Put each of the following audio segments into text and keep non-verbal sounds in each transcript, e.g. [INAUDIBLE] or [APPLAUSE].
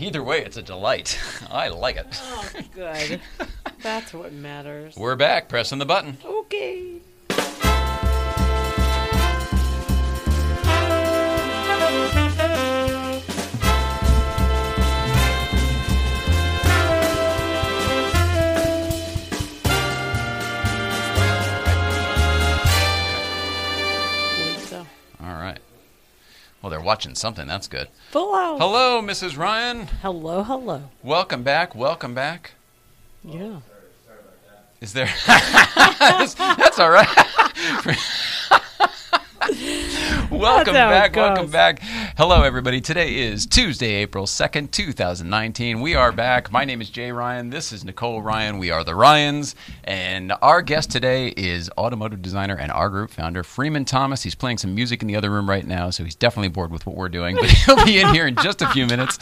Either way, it's a delight. [LAUGHS] I like it. Oh, good. [LAUGHS] That's what matters. We're back, pressing the button. Okay. Well, they're watching something. That's good. Full house. Hello, Mrs. Ryan. Hello, hello. Welcome back. Welcome back. Yeah. Is there? [LAUGHS] that's, that's all right. [LAUGHS] [LAUGHS] welcome back. Welcome back. Hello, everybody. Today is Tuesday, April 2nd, 2019. We are back. My name is Jay Ryan. This is Nicole Ryan. We are the Ryans. And our guest today is automotive designer and R Gruppe founder, Freeman Thomas. He's playing some music in the other room right now, so he's definitely bored with what we're doing, but [LAUGHS] he'll be in here in just a few minutes.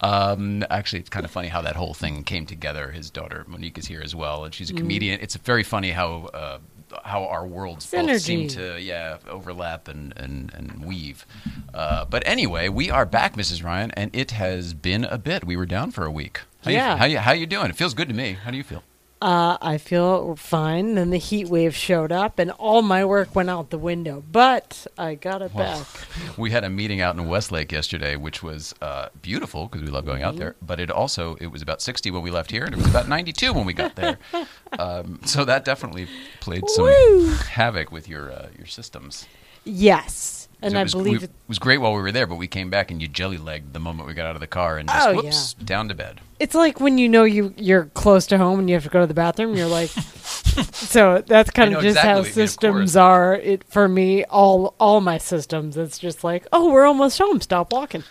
Um, actually, it's kind of funny how that whole thing came together. His daughter, Monique, is here as well, and she's a comedian. It's very funny how. Uh, how our worlds both seem to yeah overlap and and, and weave. Uh, but anyway, we are back, Mrs. Ryan, and it has been a bit. We were down for a week. How Yeah. You, how you how you doing? It feels good to me. How do you feel? Uh, I feel fine. Then the heat wave showed up, and all my work went out the window. But I got it Well, back. [LAUGHS] We had a meeting out in Westlake yesterday, which was uh, beautiful because we love going out there. But it also it was about 60 when we left here, and it was about 92 when we got there. [LAUGHS] um, so that definitely played some Woo! havoc with your uh, your systems. Yes, and So I was, believe we- it, was great while we were there, but we came back and you jelly legged the moment we got out of the car and just Oh, whoops down to bed. it's like when you know you you're close to home and you have to go to the bathroom. You're like, [LAUGHS] so that's kind of just exactly how what you mean, systems are. It for me, all all my systems. It's just like, oh, we're almost home. Stop walking.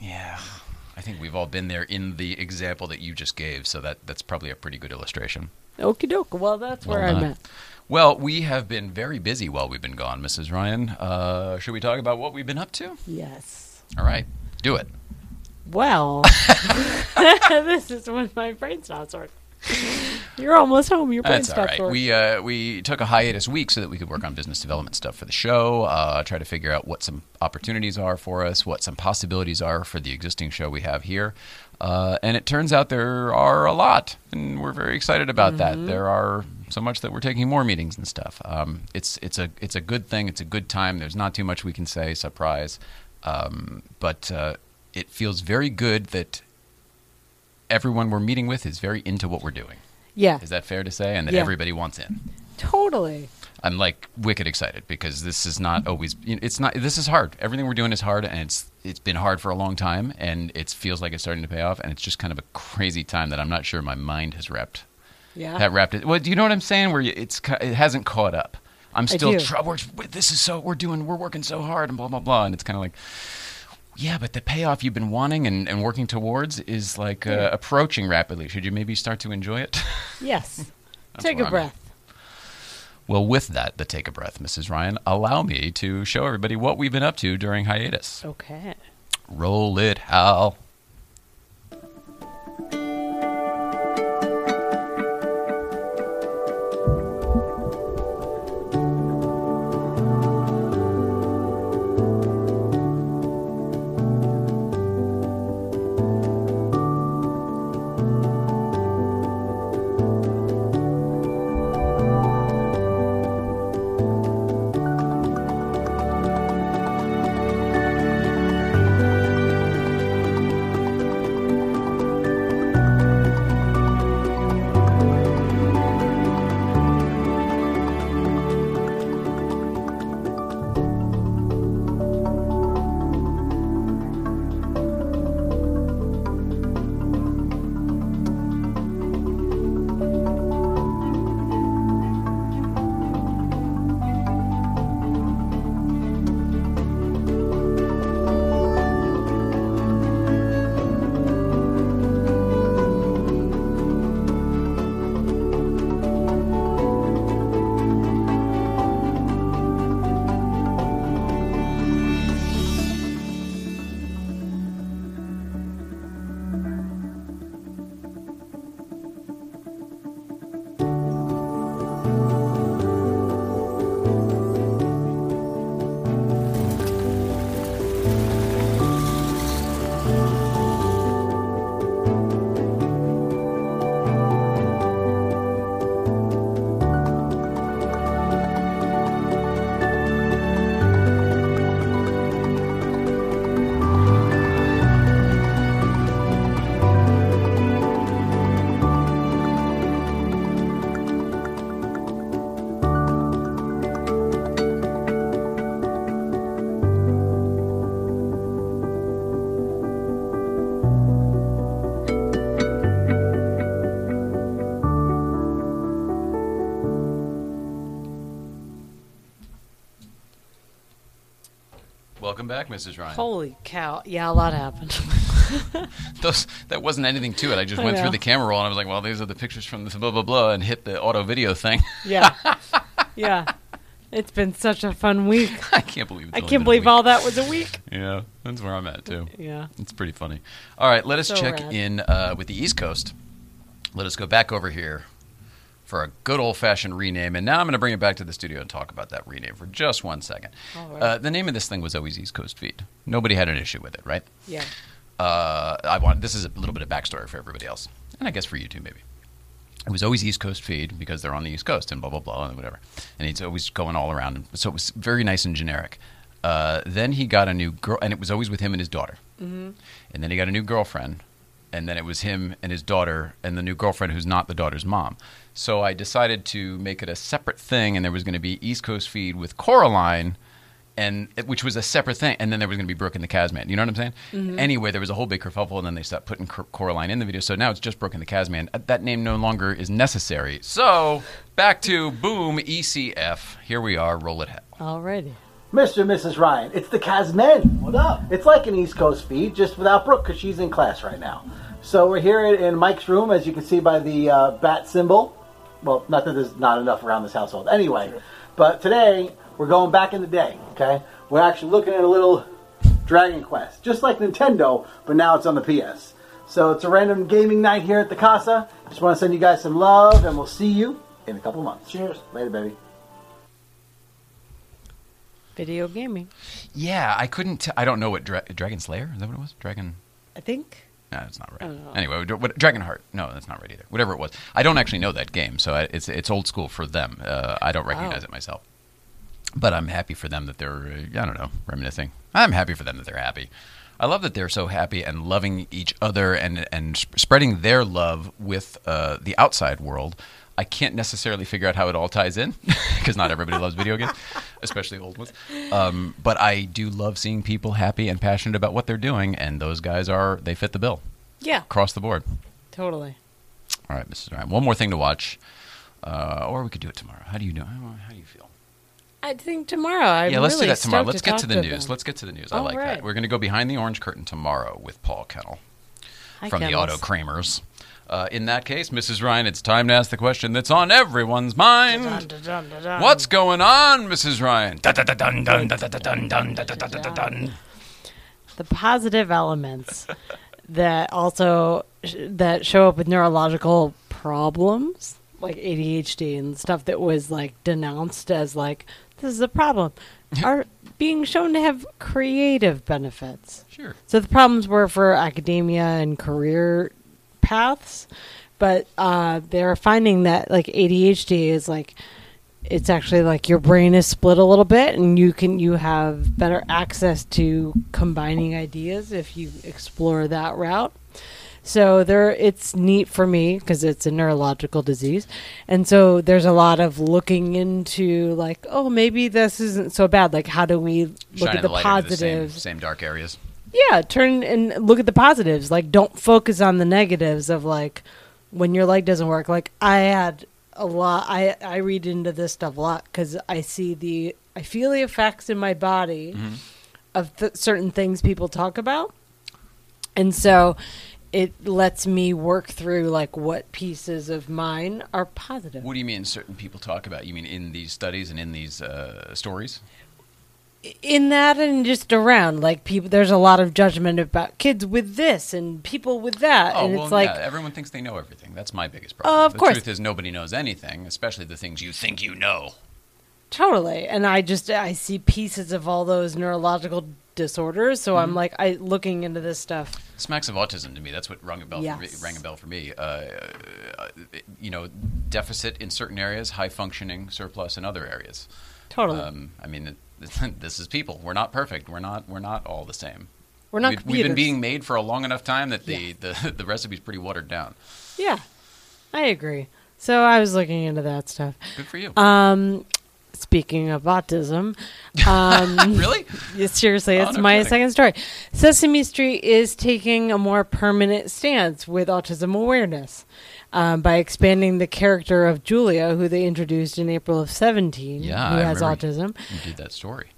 Yeah, I think we've all been there in the example that you just gave. So that that's probably a pretty good illustration. Okie doke. Well, that's where Well I'm at. Well, we have been very busy while we've been gone, Mrs. Ryan. Uh, should we talk about what we've been up to? Yes. All right, do it. Well, [LAUGHS] [LAUGHS] this is when my brain stops working. You're almost home. Your brain That's all right. working. We uh, we took a hiatus week so that we could work on business development stuff for the show. Uh, try to figure out what some opportunities are for us, what some possibilities are for the existing show we have here. Uh, and it turns out there are a lot, and we're very excited about that. There are so much that we're taking more meetings and stuff. Um, it's it's a it's a good thing. It's a good time. There's not too much we can say. Surprise, um, but uh, it feels very good that everyone we're meeting with is very into what we're doing. yeah, Is that fair to say? And that Yeah. everybody wants in. totally. I'm like wicked excited because this is not always. It's not. This is hard. Everything we're doing is hard, and it's it's been hard for a long time, and it feels like it's starting to pay off, and it's just kind of a crazy time that I'm not sure my mind has wrapped Yeah. that wrapped it. Well, do you know what I'm saying? Where it's it hasn't caught up. I'm still. do. This is so. We're doing. We're working so hard, and blah blah blah, and it's kind of like. Yeah, but the payoff you've been wanting and, and working towards is like uh, Yeah. approaching rapidly. Should you maybe start to enjoy it? [LAUGHS] yes. Take a I'm at. breath. Well, with that, the take a breath, Mrs. Ryan, allow me to show everybody what we've been up to during hiatus. Okay. Roll it, Hal. Welcome back, Mrs. Ryan. Holy cow! Yeah, a lot happened. [LAUGHS] Those that wasn't anything to it. I just I went through the camera roll and I was like, well, these are the pictures from this blah blah blah, and hit the auto video thing. [LAUGHS] yeah, yeah. It's been such a fun week. [LAUGHS] I can't believe. It's I can't believe all that was a week. Yeah, that's where I'm at too. Yeah. It's pretty funny. All right, let us So check rad. in uh, with the East Coast. Let us go back over here for a good old fashioned rename. And now I'm going to bring it back to the studio and talk about that rename for just one second. Right. Uh, the name of this thing was always East Coast Feed. Nobody had an issue with it, right? Yeah. Uh, I want this is a little bit of backstory for everybody else, and I guess for you too, maybe. It was always East Coast feed because they're on the East Coast and blah blah blah and whatever, and it's always going all around. So it was very nice and generic. Uh, then he got a new girl, and it was always with him and his daughter. Mm-hmm. And then he got a new girlfriend, and then it was him and his daughter, and the new girlfriend who's not the daughter's mom. So I decided to make it a separate thing, and there was going to be East Coast feed with Coraline, and which was a separate thing, and then there was going to be Brooke and the Casman. You know what I'm saying? Mm-hmm. Anyway, there was a whole big kerfuffle, and then they stopped putting Cor- Coraline in the video. So now it's just Brooke and the Casman. Uh, That name no longer is necessary. So back to boom ECF. Here we are. Roll it hell. Alrighty. Mr. and Mrs. Ryan, it's the Casmen. What up? It's like an East Coast feed, just without Brooke because she's in class right now. So we're here in Mike's room, as you can see by the uh, bat symbol. Well, not that there's not enough around this household. Anyway, but today we're going back in the day, okay? We're actually looking at a little Dragon Quest, just like Nintendo, but now it's on the PS. So it's a random gaming night here at the Casa. Just want to send you guys some love, and we'll see you in a couple months. Cheers. Later, baby. Video gaming. Yeah, I couldn't. T- I don't know what Dra- Dragon Slayer is that what it was? Dragon. I think. No, that's not right. Know. Anyway, what, Dragonheart. No, that's not right either. Whatever it was, I don't actually know that game, so I, it's it's old school for them. Uh, I don't recognize Wow. it myself, but I'm happy for them that they're. Uh, I don't know, reminiscing. I'm happy for them that they're happy. I love that they're so happy and loving each other and and sp- spreading their love with uh, the outside world. I can't necessarily figure out how it all ties in [LAUGHS] because not everybody loves video games, [LAUGHS] especially old ones. Um, but I do love seeing people happy and passionate about what they're doing, and those guys are they fit the bill Yeah. across the board. Totally. All right, Mrs. Ryan. One more thing to watch, uh, or we could do it tomorrow. How do you know? How do you feel? I think tomorrow. I'm yeah, let's really do that tomorrow. Let's to get to the news. them. Let's get to the news. I All like right. that. We're going to go behind the orange curtain tomorrow with Paul Kennel from the Auto Kramers. Uh, in that case, Mrs. Ryan, it's time to ask the question that's on everyone's mind. What's going on, Mrs. Ryan? The positive elements that also sh- that show up with neurological problems like ADHD and stuff that was like denounced as like this is a problem are being shown to have creative benefits. Sure. So the problems were for academia and career paths, but uh, they're finding that like ADHD is like it's actually like your brain is split a little bit, and you can you have better access to combining ideas if you explore that route. So there, it's neat for me because it's a neurological disease, and so there's a lot of looking into like, oh, maybe this isn't so bad. Like, how do we look Shining at the the into the same, positives? same dark areas. Yeah, turn and look at the positives. Like, don't focus on the negatives of like when your leg doesn't work. Like, I had a lot. I I read into this stuff a lot because I see the I feel the effects in my body Mm-hmm. of th- certain things people talk about, and so it lets me work through like what pieces of mine are positive. What do you mean certain people talk about? You mean in these studies and in these uh, stories? In that and just around like people there's a lot of judgment about kids with this and people with that Oh, and well, it's like yeah, everyone thinks they know everything. That's my biggest problem. Uh, of the course. truth is nobody knows anything, especially the things you think you know. Totally. And I just I see pieces of all those neurological disorders, so Mm-hmm. I'm like I looking into this stuff. Smacks of autism to me. That's what rang a bell. For me, rang a bell for me. Uh, uh, you know, deficit in certain areas, high functioning, surplus in other areas. Totally. Um, I mean, [LAUGHS] this is people. We're not perfect. We're not. We're not all the same. We're not We've, we've been being made for a long enough time that the Yeah. the, [LAUGHS] the recipe's pretty watered down. Yeah. I agree. So I was looking into that stuff. Good for you. Um speaking of autism, um [LAUGHS] really? Seriously, Oh, it's no my kidding. second story. Sesame Street is taking a more permanent stance with autism awareness um, by expanding the character of Julia, who they introduced in April of 17, Yeah, who I has autism. You did that story.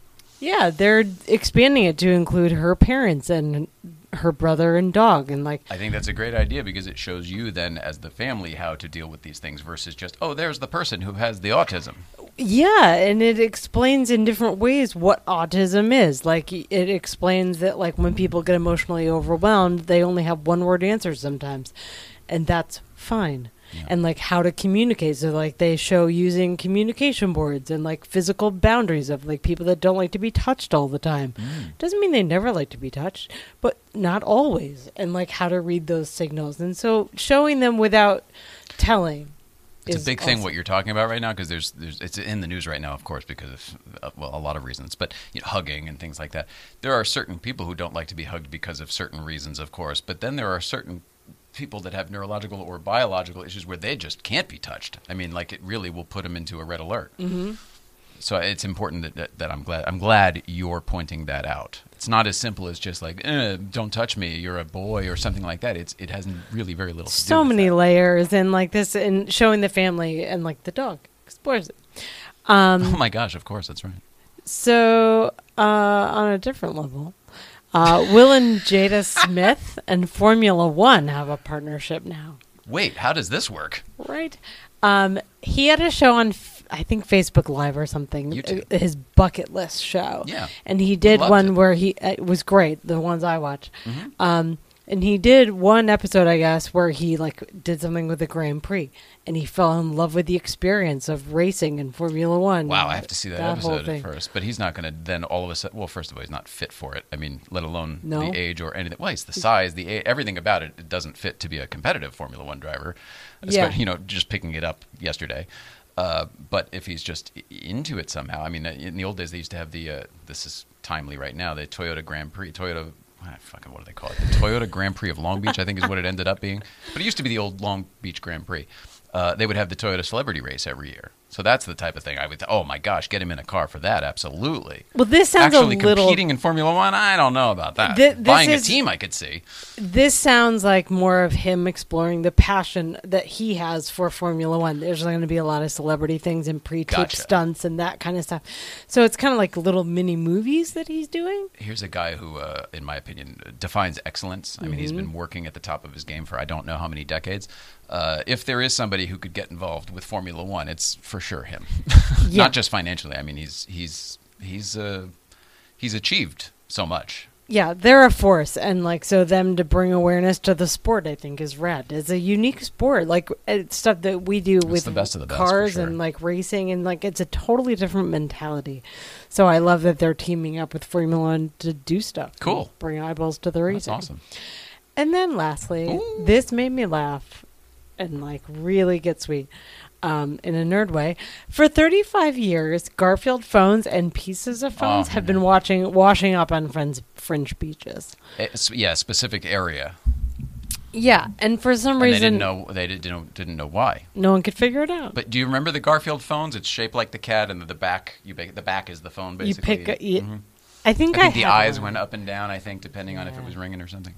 Yeah, they're expanding it to include her parents and her brother and dog, and like I think that's a great idea because it shows you then as the family how to deal with these things versus just oh there's the person who has the autism. Yeah, and it explains in different ways what autism is. Like it explains that like when people get emotionally overwhelmed, they only have one word answers sometimes. And that's fine. Yeah. And like how to communicate. So like they show using communication boards and like physical boundaries of like people that don't like to be touched all the time. Doesn't mean they never like to be touched, but not always. And like how to read those signals. And so showing them without telling It's a big thing what you're talking about right now because there's there's it's in the news right now, of course, because of uh, well a lot of reasons, but you know, hugging and things like that. There are certain people who don't like to be hugged because of certain reasons, of course, but then there are certain people that have neurological or biological issues where they just can't be touched. I mean, like it really will put them into a red alert. Mm-hmm. So it's important that, that, that I'm glad I'm glad you're pointing that out. It's not as simple as just like eh, don't touch me, you're a boy or something like that. It's it has really very little. To do so many layers and like this and showing the family and like the dog explores it um Oh my gosh! Of course, that's right. so uh on a different level uh will and jada smith and formula one have a partnership now Wait, how does this work? right um he had a show on F- i think facebook live or something YouTube. uh, his bucket list show Yeah. and he did Loved one it. where he it was great the ones i watch Mhm. um and he did one episode i guess where he like did something with the grand prix and he fell in love with the experience of racing in formula one Wow, I have to see that, whole episode thing. first. But he's not going to then all of a sudden. Well, first of all, he's not fit for it. I mean, let alone No. the age or anything. Well, it's the size, the a- everything about it. It doesn't fit to be a competitive Formula One driver. Yeah. You know, just picking it up yesterday. Uh, but if he's just into it somehow, I mean, uh, in the old days they used to have the. Uh, this is timely right now. The Toyota Grand Prix, Toyota. Fucking what do they call it? The Toyota Grand Prix of Long Beach, I think, is what it ended up being. But it used to be the old Long Beach Grand Prix. Uh, they would have the Toyota Celebrity Race every year. So that's the type of thing I would. Oh my gosh, get him in a car for that, absolutely. well this sounds Actually, a little competing in Formula One, I don't know about that. This Buying is- a team, I could see. this sounds like more of him exploring the passion that he has for Formula One. There's going to be a lot of celebrity things and pre-taped Gotcha. stunts and that kind of stuff. So it's kind of like little mini movies that he's doing. Here's a guy who, uh, in my opinion, defines excellence. I mean, he's Mm-hmm. been working at the top of his game for I don't know how many decades. Uh, if there is somebody who could get involved with Formula One, it's for sure him. [LAUGHS] Yeah. Not just financially. I mean, he's he's he's uh, he's achieved so much. Yeah, they're a force, and like so, them to bring awareness to the sport, I think, is rad. It's a unique sport, like it's stuff that we do with the best of the best, cars sure. and like racing, and like it's a totally different mentality. So I love that they're teaming up with Formula One to do stuff. Cool. bring eyeballs to the That's awesome. And then lastly, Ooh. this made me laugh and like really get sweet um, in a nerd way. For 35 years, Garfield phones and pieces of phones Oh, have been watching washing up on friends, French beaches. It's, yeah, specific area. Yeah, and for some And they reason, didn't know they didn't know, didn't know why. no one could figure it out. But do you remember the Garfield phones? It's shaped like the cat, and the back you the back is the phone. Basically, you pick, a, yeah, Mhm. I think I I, the eyes one. went up and down. I think depending on if it was ringing or something.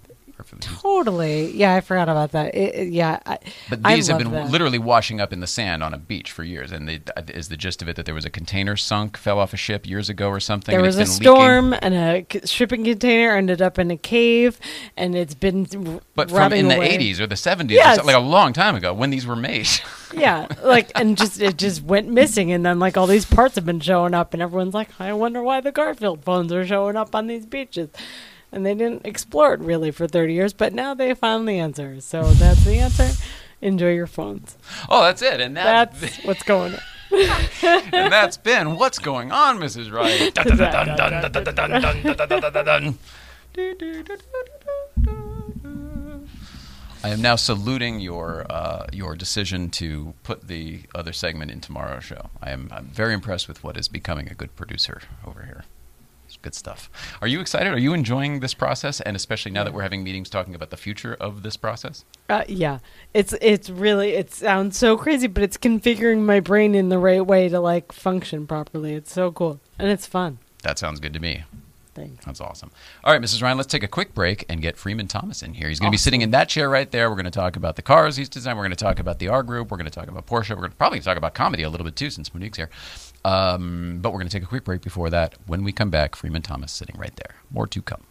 Or Totally, yeah, I forgot about that. It, it- yeah, I, But these have been that. literally washing up in the sand on a beach for years. And they, is the gist of it that there was a container sunk, fell off a ship years ago or something? There and was a it's been leaking? storm, and a shipping container ended up in a cave, and it's been But from in the 80s or the 70s, or Yes. something, like a long time ago when these were made. [LAUGHS] Yeah, like and just it just went missing, and then like all these parts have been showing up, and everyone's like, I wonder why the Garfield phones are showing up on these beaches, and they didn't explore it really for 30 years, but now they found the answer. So that's the answer. Enjoy your phones. Oh, that's it. And that that's what's going on. and that's been what's going on, Mrs. Wright. I am now saluting your uh, your decision to put the other segment in tomorrow's show. I am I'm very impressed with what is becoming a good producer over here. Good stuff. Are you excited? Are you enjoying this process? And especially now that we're having meetings talking about the future of this process. Uh, yeah, it's it's really it sounds so crazy, but it's configuring my brain in the right way to like function properly. It's so cool and it's fun. That sounds good to me. thing. That's awesome. All right, Mrs. Ryan, let's take a quick break and get Freeman Thomas in here. He's going to be sitting in that chair right there. We're going to talk about the cars he's designed. We're going to talk about the R Gruppe. We're going to talk about Porsche. We're going to probably talk about comedy a little bit too, since Monique's here. Um, but we're going to take a quick break before that. When we come back, Freeman Thomas sitting right there. More to come.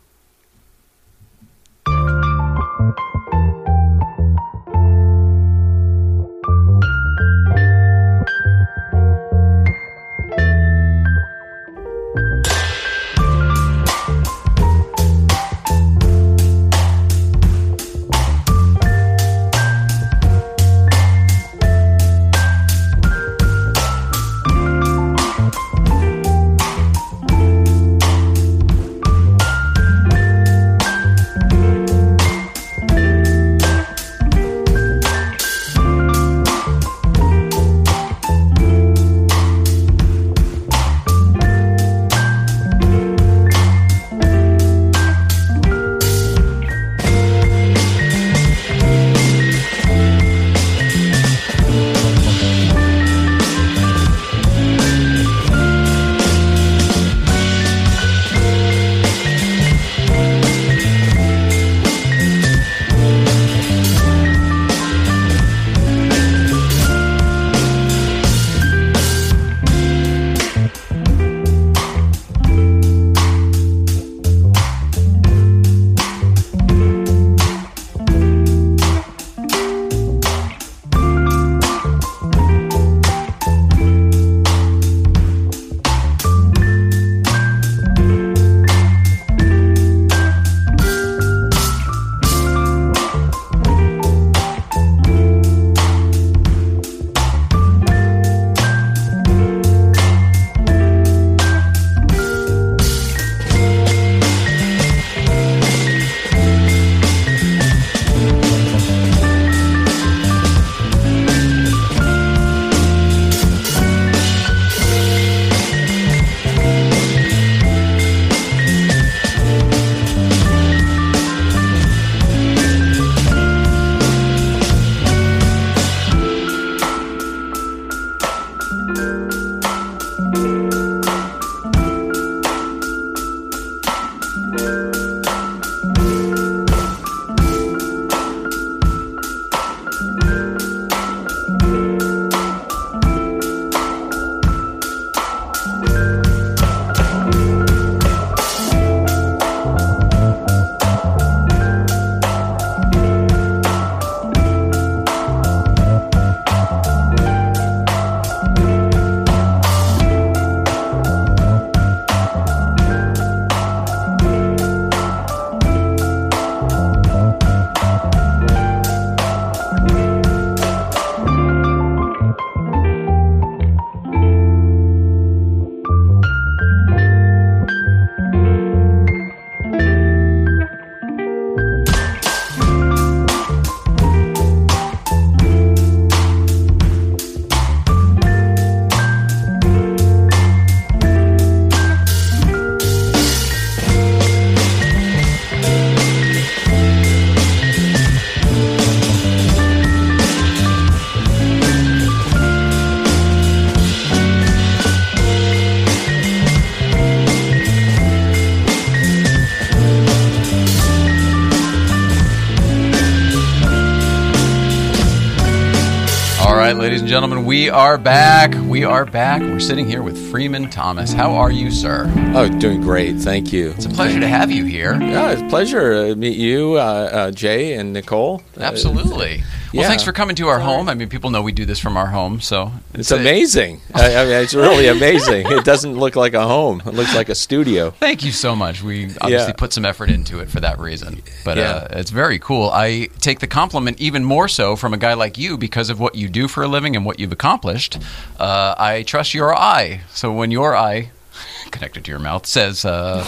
We are back. We are back. We're sitting here with Freeman Thomas. How are you, sir? Oh, doing great. Thank you. It's a pleasure to have you here. Yeah, it's a pleasure to meet you, uh, uh, Jay and Nicole. Absolutely. Well, yeah. thanks for coming to our home. I mean, people know we do this from our home, so It's amazing. I, I mean, it's really [LAUGHS] amazing. It doesn't look like a home. It looks like a studio. Thank you so much. We obviously Yeah. put some effort into it for that reason. But Yeah. uh, it's very cool. I take the compliment even more so from a guy like you because of what you do for a living and what you've accomplished. Uh, I trust your eye. So when your eye, [LAUGHS] connected to your mouth, says uh,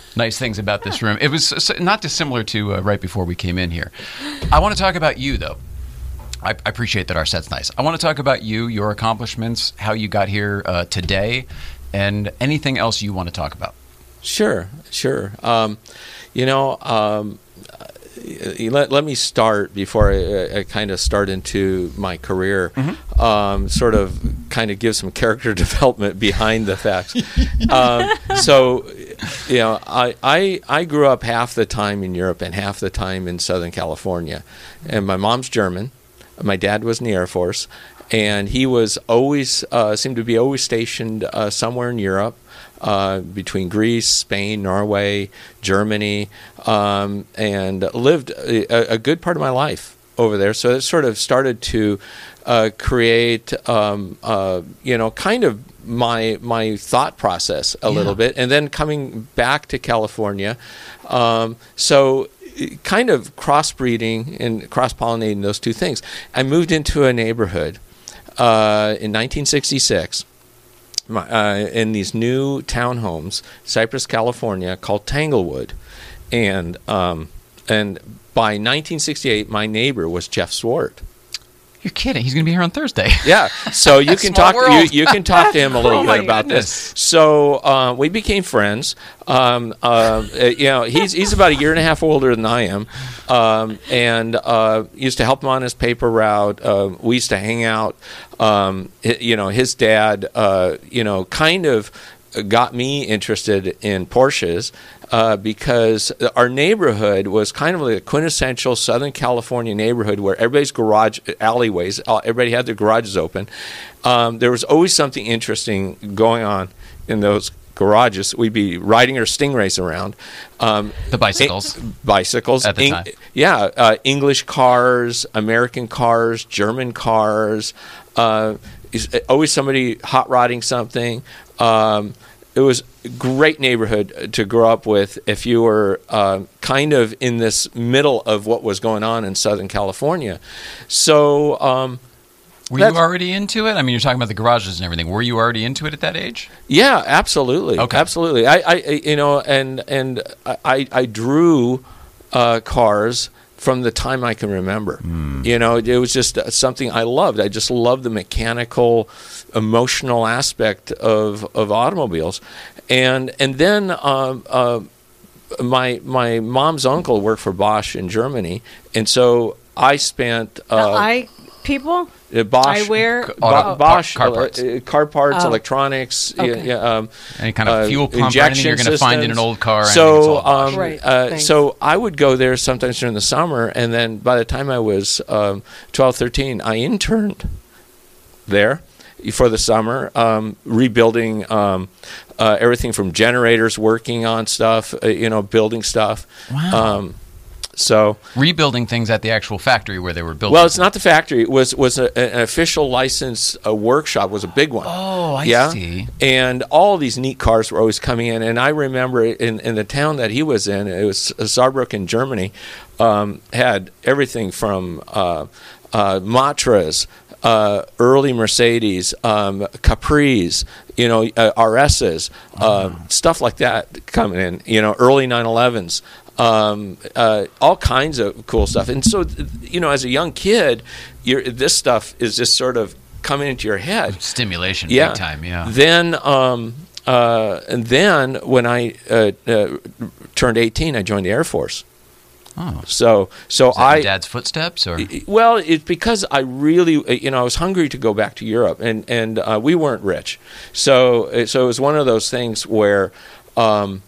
[LAUGHS] nice things about this room, it was not dissimilar to uh, right before we came in here. I want to talk about you, though. I, I appreciate that our set's nice. I want to talk about you, your accomplishments, how you got here uh, today, and anything else you want to talk about. Sure, sure. Um, you know, um, uh, let, let me start before I, I kind of start into my career. Um, sort of kind of give some character [LAUGHS] development behind the facts. um, so, you know, I, I I grew up half the time in Europe and half the time in Southern California, and my mom's German, my dad was in the Air Force, and he was always uh, seemed to be always stationed uh, somewhere in Europe. Uh, between Greece, Spain, Norway, Germany, um, and lived a, a good part of my life over there. So it sort of started to uh, create, um, uh, you know, kind of my my thought process a Yeah. little bit, and then coming back to California. Um, so kind of crossbreeding and cross pollinating those two things. I moved into a neighborhood uh, in 1966 my, uh, in these new townhomes, Cypress, California, called Tanglewood, and um, and by 1968, my neighbor was Jeff Zwart. You're kidding. He's going to be here on Thursday. [LAUGHS] Yeah, so you can talk. You, you can talk to him a [LAUGHS] little Oh bit about goodness. this. So uh, we became friends. Um, uh, uh, you know, he's he's about a year and a half older than I am, um, and uh, used to help him on his paper route. Uh, we used to hang out. Um, you know, his dad. Uh, you know, kind of got me interested in Porsches uh, because our neighborhood was kind of like a quintessential Southern California neighborhood where everybody's garage alleyways, uh, everybody had their garages open. Um, there was always something interesting going on in those garages. We'd be riding our stingrays around. Um, The bicycles. bicycles At the time. yeah uh, english cars american cars german cars uh, always somebody hot rodding something um, it was a great neighborhood to grow up with if you were uh, kind of in this middle of what was going on in southern california so um, Were you already into it? I mean, you're talking about the garages and everything. Were you already into it at that age? Yeah, absolutely. Okay. Absolutely. I, I, you know, and and I, I drew uh, cars from the time I can remember. You know, it was just uh, something I loved. I just loved the mechanical, emotional aspect of of automobiles, and and then. Um, uh, my my mom's uncle worked for Bosch in Germany, and so I spent The uh, eye people. uh, Bosch Eyewear? Bo- Auto- Bosch car uh, parts. uh, car parts, Oh. electronics, Okay. yeah, um, Any kind of uh, fuel pump or injection you're going to find in an old car? anything, it's all So, um, Right, uh, so I would go there sometimes during the summer, and then by the time I was um, 12, 13, I interned there for the summer, um, rebuilding um, uh, everything from generators, working on stuff, uh, you know, building stuff. Wow. Um, so, Rebuilding things at the actual factory where they were built. well, it's not the factory. It was was a, an official license a workshop was a big one. Oh, I yeah. see. And all these neat cars were always coming in. And I remember in, in the town that he was in, it was Saarbrücken, Germany, um, had everything from uh, uh, Matras, uh, early Mercedes, um, Capris, you know, uh, RSs, uh, stuff like that coming in, you know, early 911s. Um, uh, all kinds of cool stuff, and so you know, as a young kid, you're, this stuff is just sort of coming into your head Stimulation, yeah. big time. Yeah. Then, um, uh, and then when I uh, uh, turned 18, I joined the Air Force. Oh. So, so I your dad's footsteps, or well, it's because I really, uh, you know, I was hungry to go back to Europe, and and uh, we weren't rich, so uh, so it was one of those things where, um,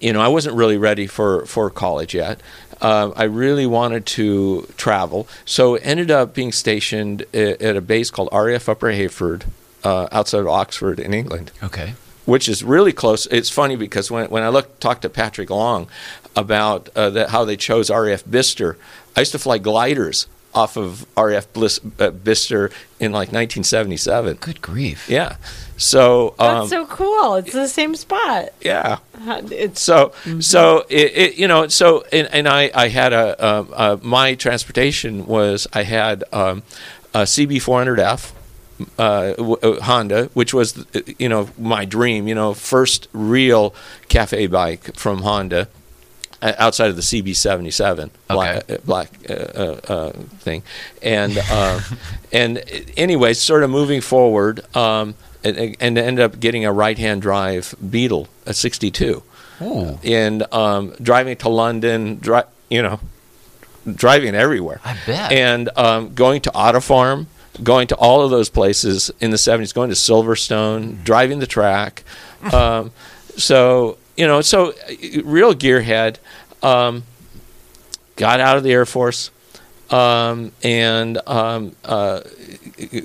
you know, I wasn't really ready for for college yet. Um, I really wanted to travel, so ended up being stationed at, at a base called RAF Upper Heyford, uh, outside of Oxford in England okay? Which is really close. It's funny because when when I look talk to Patrick Long about uh, that how they chose RAF Bicester, I used to fly gliders off of RAF Bliss, uh, Bicester in like 1977. Good grief! Yeah, so um, That's so cool. It's the same spot. yeah. Uh, It's So, so it, it, you know, so and, and I, I had a, um, uh, my transportation was I had um, a CB400F uh, w- uh, Honda, which was uh, you know my dream, you know, first real cafe bike from Honda. uh, Outside of the CB77 black, Okay. black uh, uh, thing, and uh, [LAUGHS] and anyway, sort of moving forward, um, and, and ended up getting a right-hand drive Beetle, a '62 Ooh, and um, driving to London, dri- you know, driving everywhere. I bet. And um, going to Autofarm, going to all of those places in the 70s, going to Silverstone, driving the track. Um, so, you know, so uh, real gearhead. Um, got out of the Air Force, um, and um, uh,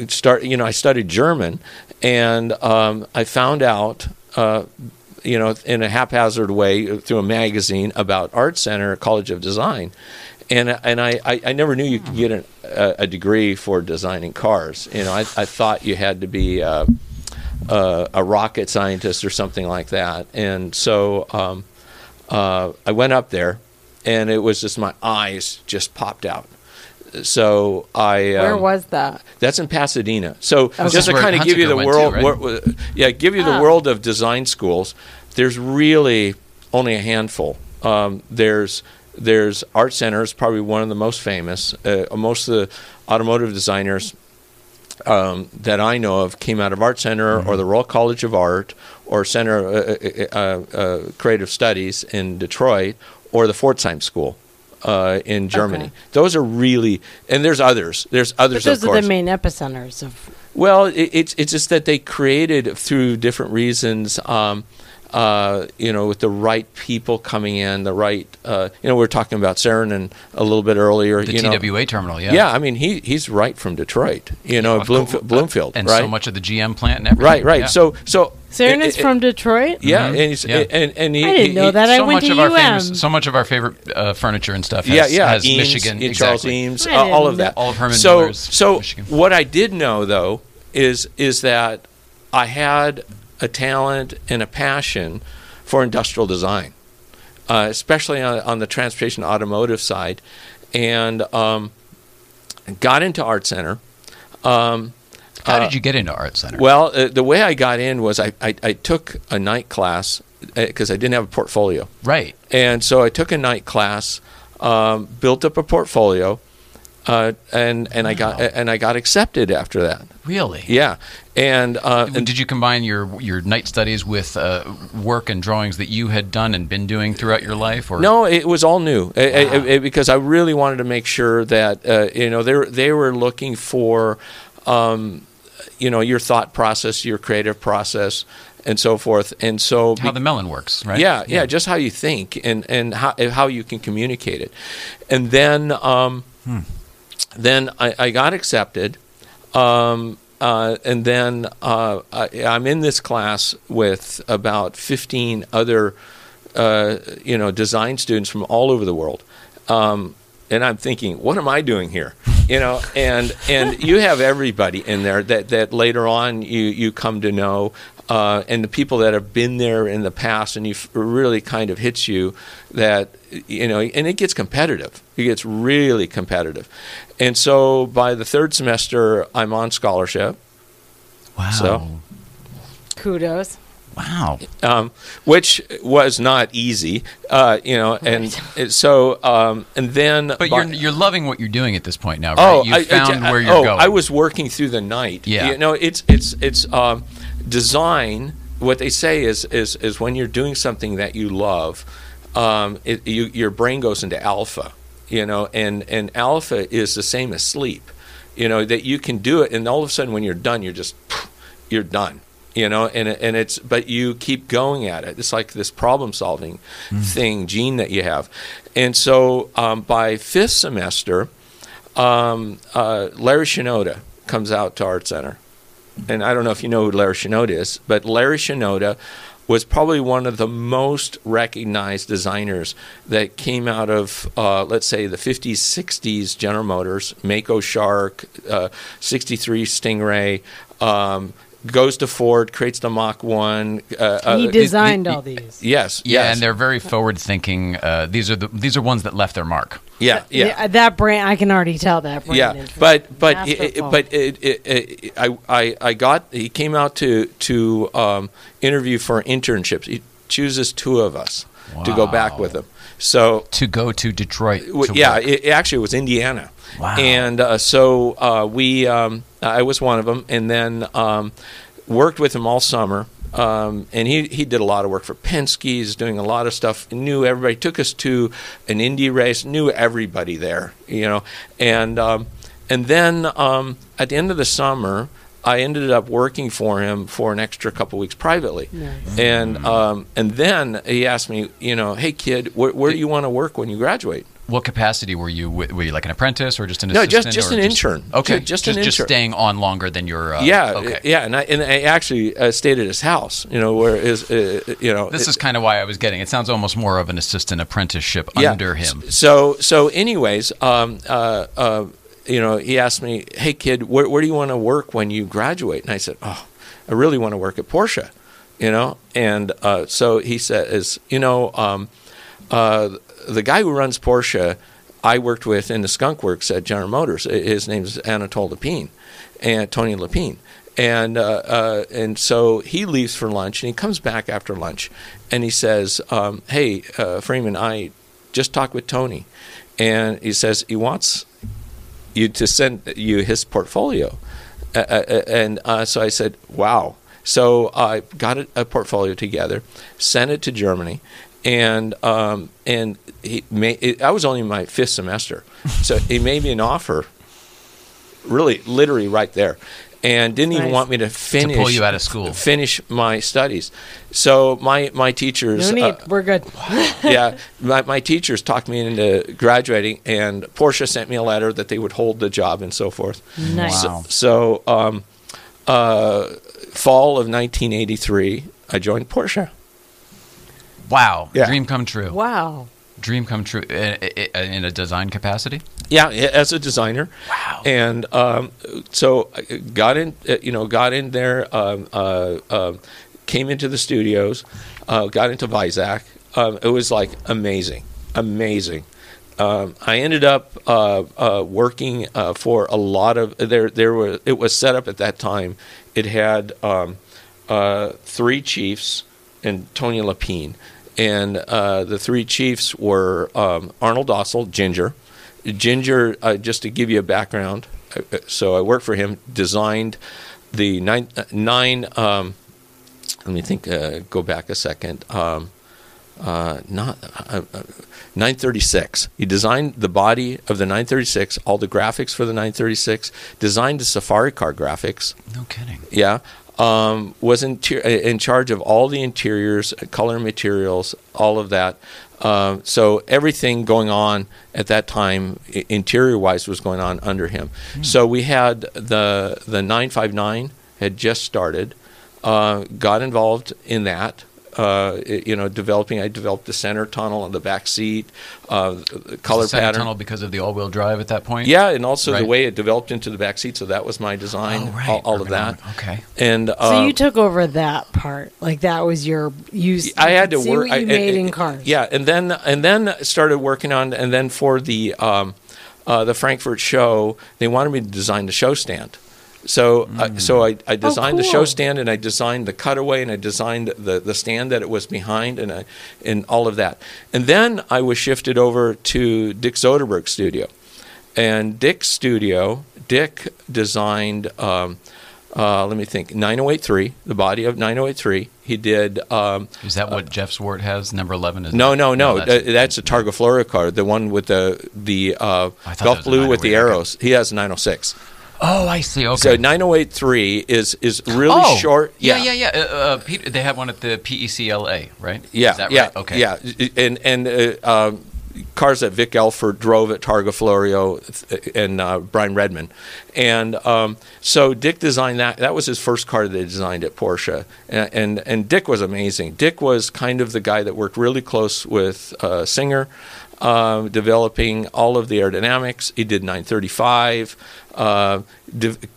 start. You know, I studied German, and um, I found out. Uh, you know, in a haphazard way through a magazine about Art Center College of Design, and and I, I, I never knew you could get an, a, a degree for designing cars. You know, I, I thought you had to be uh, uh, a rocket scientist or something like that. And so um, uh, I went up there, and it was just my eyes just popped out. So I Where um, was that? that's in Pasadena. So This just to kind of give you the world, to, right? wor- yeah, give you the Ah. world of design schools. There's really only a handful. Um, there's there's art centers, probably one of the most famous. Uh, most of the automotive designers um, that I know of came out of Art Center Mm-hmm. or the Royal College of Art or Center uh, uh, uh, uh, Creative Studies in Detroit or the Pforzheim School uh, in Germany. Okay. Those are really, and there's others. There's others. But those of are the main epicenters of. Well, it, it's it's just that they created through different reasons. Um, uh, you know, with the right people coming in, the right. Uh, you know, we were talking about Saarinen a little bit earlier. The you know, TWA terminal, yeah. yeah. I mean, he he's right from Detroit. You know, Of course. Bloomfield, Bloomfield, and right? so much of the GM plant and everything. right, right. Yeah. So so. Saren it- is it- from Detroit. Yeah, Mhm. and, he's, Yeah. and and he, I didn't he- know he- that. I so went much to of our UM. famous, so much of our favorite uh, furniture and stuff. Has, yeah, yeah, has Eames, Michigan, yeah, Charles. Eames, uh, all of that. All of Herman so, Miller's so Michigan. what I did know though is is that I had a talent and a passion for industrial design, uh, especially on, on the transportation automotive side, and um, got into Art Center. Um, How uh, did you get into Art Center? well, uh, the way I got in was I, I, I took a night class because I didn't have a portfolio. right. And so I took a night class, um, built up a portfolio, uh, and and I got and I got accepted after that. Really? Yeah, and uh, and Did you combine your your night studies with uh, work and drawings that you had done and been doing throughout your life? Or no, it was all new I- I- I- because I really wanted to make sure that uh, you know they were, they were looking for um, you know your thought process, your creative process, and so forth. And so how the melon works, right? Yeah, yeah, just how you think and and how how you can communicate it, and then um, then I, I got accepted, um, uh, and then uh, I, I'm in this class with about 15 other uh, you know design students from all over the world. Um, and I'm thinking, what am I doing here? You know, and and you have everybody in there that, that later on you, you come to know, uh, and the people that have been there in the past, and you really kind of hits you that you know, and it gets competitive. It gets really competitive, and so by the third semester, I'm on scholarship. Wow. So- Kudos. wow. um, which was not easy, uh, you know, and and so and then. But by- you're you're loving what you're doing at this point now, right? oh, you I- I- found I- where you're oh, going. I was working through the night. Yeah. you know, it's it's it's um, design. What they say is is is when you're doing something that you love, um, it, you, your brain goes into alpha. You know, and and alpha is the same as sleep. You know that you can do it, and all of a sudden when you're done, you're just you're done you know and and it's but you keep going at it it's like this problem solving thing gene that you have and so um, by fifth semester um, uh, larry shinoda comes out to art center and i don't know if you know who larry shinoda is but larry shinoda was probably one of the most recognized designers that came out of, uh, let's say, the 50s, 60s General Motors, Mako Shark, uh, 63 Stingray, um, goes to Ford, creates the Mach 1. Uh, he uh, designed the- all these. Yes, yeah, yes. and they're very forward thinking. Uh, these are the these are ones that left their mark. yeah, yeah. that brand, I can already tell that brand. yeah, is but but it, it, but it, it, it, I, I I got he came out to to um, interview for internships. He chooses two of us to go back with him. So To go to Detroit. w- to yeah, work. it, it actually was Indiana. Wow. And uh, so uh, we um, I was one of them, and then um, worked with him all summer. Um, and he, he did a lot of work for Penske. He's doing a lot of stuff. Knew everybody. Took us to an Indy race. Knew everybody there. You know. And um, and then um, at the end of the summer, I ended up working for him for an extra couple weeks privately, and um, and then he asked me, you know, hey kid, where, where do you want to work when you graduate? What capacity were you? Were you like an apprentice or just an No, just- assistant? just or an intern. Okay, just just an just intern. staying on longer than your. Uh, yeah, Okay. yeah, and I, and I actually uh, stayed at his house, you know, where his, uh, you know, This is kind of why I was getting. It sounds almost more of an assistant apprenticeship Yeah. under him. So so anyways, um, uh, uh, you know, he asked me, "Hey kid, where, where do you want to work when you graduate?" And I said, "Oh, I really want to work at Porsche." You know, and uh, so he says, "You know, um, uh, the guy who runs Porsche, I worked with in the Skunk Works at General Motors. His name is Anatole Lapine, and Tony Lapine." And uh, uh, and so he leaves for lunch, and he comes back after lunch, and he says, um, "Hey, uh, Freeman, I just talked with Tony, and he says he wants you to send you his portfolio." And uh, so I said, "Wow." So I got a portfolio together, sent it to Germany, and um, and he made. It, I was only in my fifth semester, so he made me an offer. Really, literally, right there, and didn't even want me to finish Pull you out of school. finish my studies. So my my teachers, No need. uh, We're good. [LAUGHS] yeah, my, my teachers talked me into graduating, and Porsche sent me a letter that they would hold the job and so forth. Nice. Wow. So, um, uh, fall of 1983, I joined Porsche. Wow, Yeah. dream come true. Wow. Dream come true in, in in a design capacity. Yeah, as a designer. Wow. And um, so I got in, uh, you know, got in there, um, uh, uh, came into the studios, uh, got into Weissach. Um, it was like amazing, amazing. Um, I ended up uh, uh, working uh, for a lot of there. There were it was set up at that time. It had um, uh, three chiefs and Tony Lapine, and uh, the three chiefs were um, Arnold Dossel, Ginger. Ginger, uh, just to give you a background, uh, uh, so I worked for him, designed the nine, uh, nine um, let me think, uh, go back a second. Um, uh, not uh, uh, 936. He designed the body of the 936, all the graphics for the 936, designed the Safari car graphics. No kidding. Yeah. Um, was in, in charge of all the interiors, color materials, all of that. Um, so everything going on at that time, interior wise, was going on under him. So we had the the 959 had just started. Uh, got involved in that. Uh, you know, developing. I developed the center tunnel on the back seat, uh, color The pattern. tunnel because of the all-wheel drive at that point. Yeah, and also the way it developed into the back seat. So that was my design. Oh, right. all, all of that. Art. Okay. And So uh, you took over that part. Like that was your you. s- I had to see work. what you I, made and- in cars. Yeah, and then and then started working on and then for the um, uh, the Frankfurt show, they wanted me to design the show stand. So uh, so I, I designed the show stand and I designed the cutaway and I designed the, the stand that it was behind and I, and all of that. And then I was shifted over to Dick Soderberg's studio. And Dick's studio, Dick designed um, uh, let me think 9083, the body of 9083. He did um, Is that what Jeff Zwart has? Number eleven is no, that- no, no. that's- That's, that's a Targa Florio car, the one with the the uh, I thought that Gulf Blue with the 908, okay. arrows. He has a 906. Oh, I see. Okay. So 9083 is is really oh, short. Yeah, yeah, yeah. Uh, uh, Pete, they have one at the PECLA, right? Yeah, Is that yeah, right? Okay. yeah. And and uh, um, cars that Vic Elford drove at Targa Florio and uh, Brian Redman, and um, so Dick designed that. That was his first car that he designed at Porsche, and, and and Dick was amazing. Dick was kind of the guy that worked really close with uh, Singer. Uh, developing all of the aerodynamics, he did 935. Uh,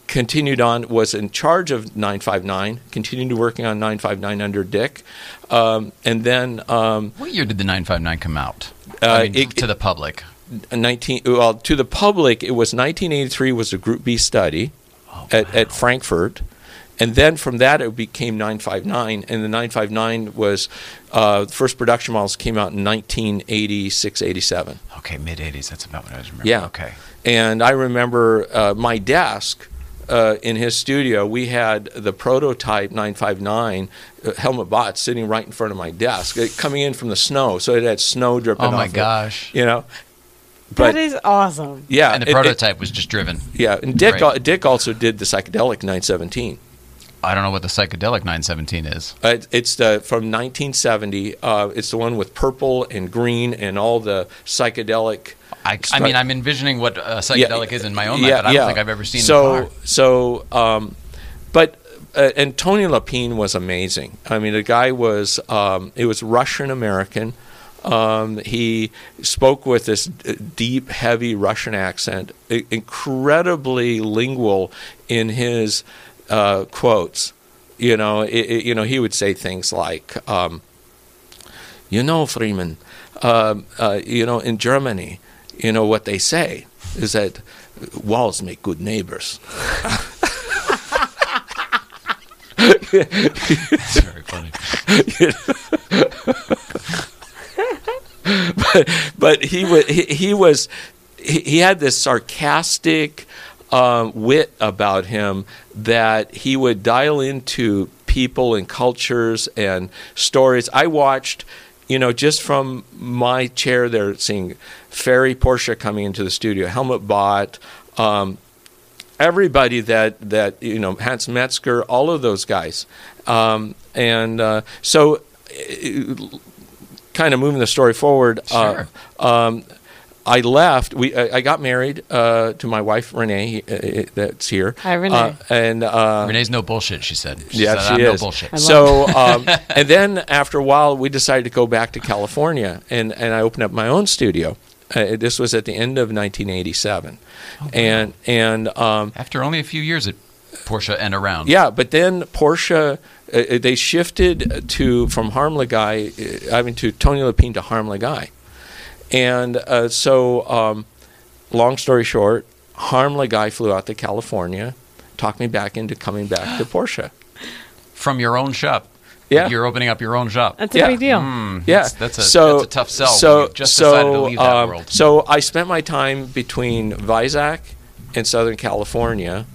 continued on, was in charge of 959. Continued to working on 959 under Dick, um, and then um, What year did the 959 come out? Uh, I mean, it- to the public. 19 well to the public it was 1983 was a group b study at, at frankfurt and then from that it became 959 and the 959 was uh, the first production models came out in 1986 87 Okay, mid 80s. That's about what I was remembering. Yeah. Okay. and i remember uh, my desk uh, in his studio, we had the prototype 959 uh, Helmut Bott sitting right in front of my desk, it, coming in from the snow. So it had snow dripping Oh my off it gosh. you know but that is awesome. yeah, and the it- it- prototype was just driven. yeah, and Dick Right. Dick also did the psychedelic 917. I don't know what the psychedelic 917 is. Uh, it's the from 1970. Uh, it's the one with purple and green and all the psychedelic. I, I mean, I'm envisioning what a psychedelic is in my own life, Yeah, but I don't yeah. think I've ever seen so. So, um, but uh, and Tony Lapine was amazing. I mean, the guy was um, it was Russian American. Um, he spoke with this deep, heavy Russian accent, incredibly lingual in his uh, quotes. You know, i i you know, he would say things like, um, "You know, Freeman, um, uh, you know, in Germany, you know what they say is that walls make good neighbors." [LAUGHS] It's very funny. [LAUGHS] but he was he, he was he, he had this sarcastic um, wit about him that he would dial into people and cultures and stories. I watched, you know, just from my chair there, seeing Ferry Porsche coming into the studio, Helmut Bott. Um, everybody that that you know Hans Mezger, all of those guys, um, and uh, so uh, kind of moving the story forward. Sure. Uh, um, I left. We I I got married uh, to my wife Renee, uh, that's here. Hi, Renee. Uh, and uh, Renee's no bullshit, she said. She yeah, said, she I'm is. no bullshit. So, um, and then after a while, we decided to go back to California, and, and I opened up my own studio. Uh, this was at the end of 1987, and and um, After only a few years at Porsche and around. yeah, but then Porsche uh, they shifted to from Harm Lagaay, uh, I mean to Tony Lapine to Harm Lagaay, and uh, so um, long story short, Harm guy flew out to California, talked me back into coming back to [GASPS] Porsche. From your own shop. Yeah. You're opening up your own shop. That's a Yeah. big deal. Hmm, Yeah, That's, that's a, so, that's a tough sell. So, you've just so, decided to leave that um, world. So I spent my time between Weissach and Southern California,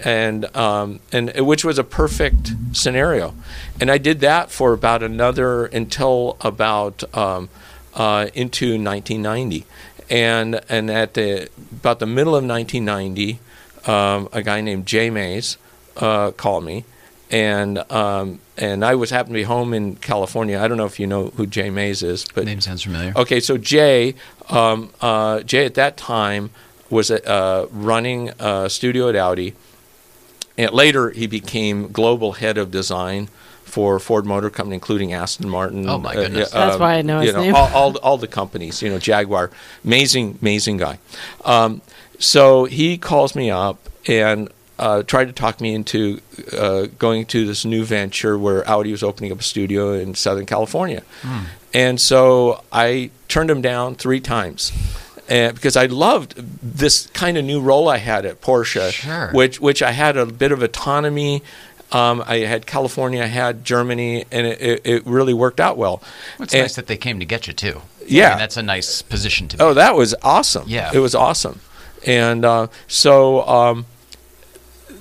and um, and which was a perfect scenario, and I did that for about another until about um, uh, into 1990, and and at the about the middle of 1990, um, a guy named Jay Mays uh, called me, and um, and I was happened to be home in California. I don't know if you know who Jay Mays is, but Name sounds familiar. okay. So Jay, um, uh, Jay at that time was uh, running a studio at Audi, and later he became global head of design for Ford Motor Company, including Aston Martin. Oh, my goodness. That's why I know you his name. All, all, all the companies, you know, Jaguar, amazing, amazing guy. Um, so he calls me up and uh, tried to talk me into uh, going to this new venture where Audi was opening up a studio in Southern California. And so I turned him down three times. And because I loved this kind of new role I had at Porsche, Sure. which which I had a bit of autonomy. Um, I had California, I had Germany, and it, it, it really worked out well. It's And- nice that they came to get you, too. Yeah. I mean, that's a nice position to be Oh, that was awesome. Yeah. it was awesome. And uh, so, um,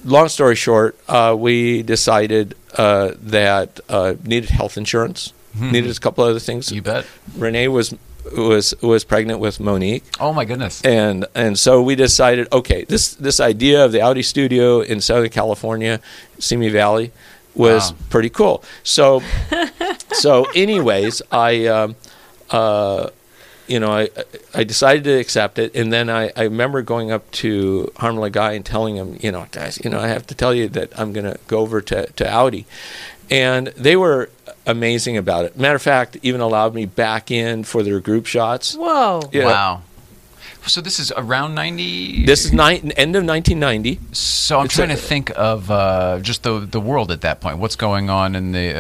long story short, uh, we decided uh, that uh, needed health insurance, needed a couple other things. You bet. Renee was was was pregnant with Monique, Oh, my goodness. and and so we decided, okay, this this idea of the Audi studio in Southern California, Simi Valley, was Wow. pretty cool. So [LAUGHS] so anyways, I um, uh, you know I I decided to accept it, and then I, I remember going up to Harm Guy and telling him, you know, guys, you know, I have to tell you that I'm going to go over to to Audi, and they were amazing about it. Matter of fact, even allowed me back in for their group shots. Whoa. Yeah. Wow. So this is around 90? This is ni- end of 1990. So I'm It's trying a- to think of uh, just the the world at that point. What's going on in the uh,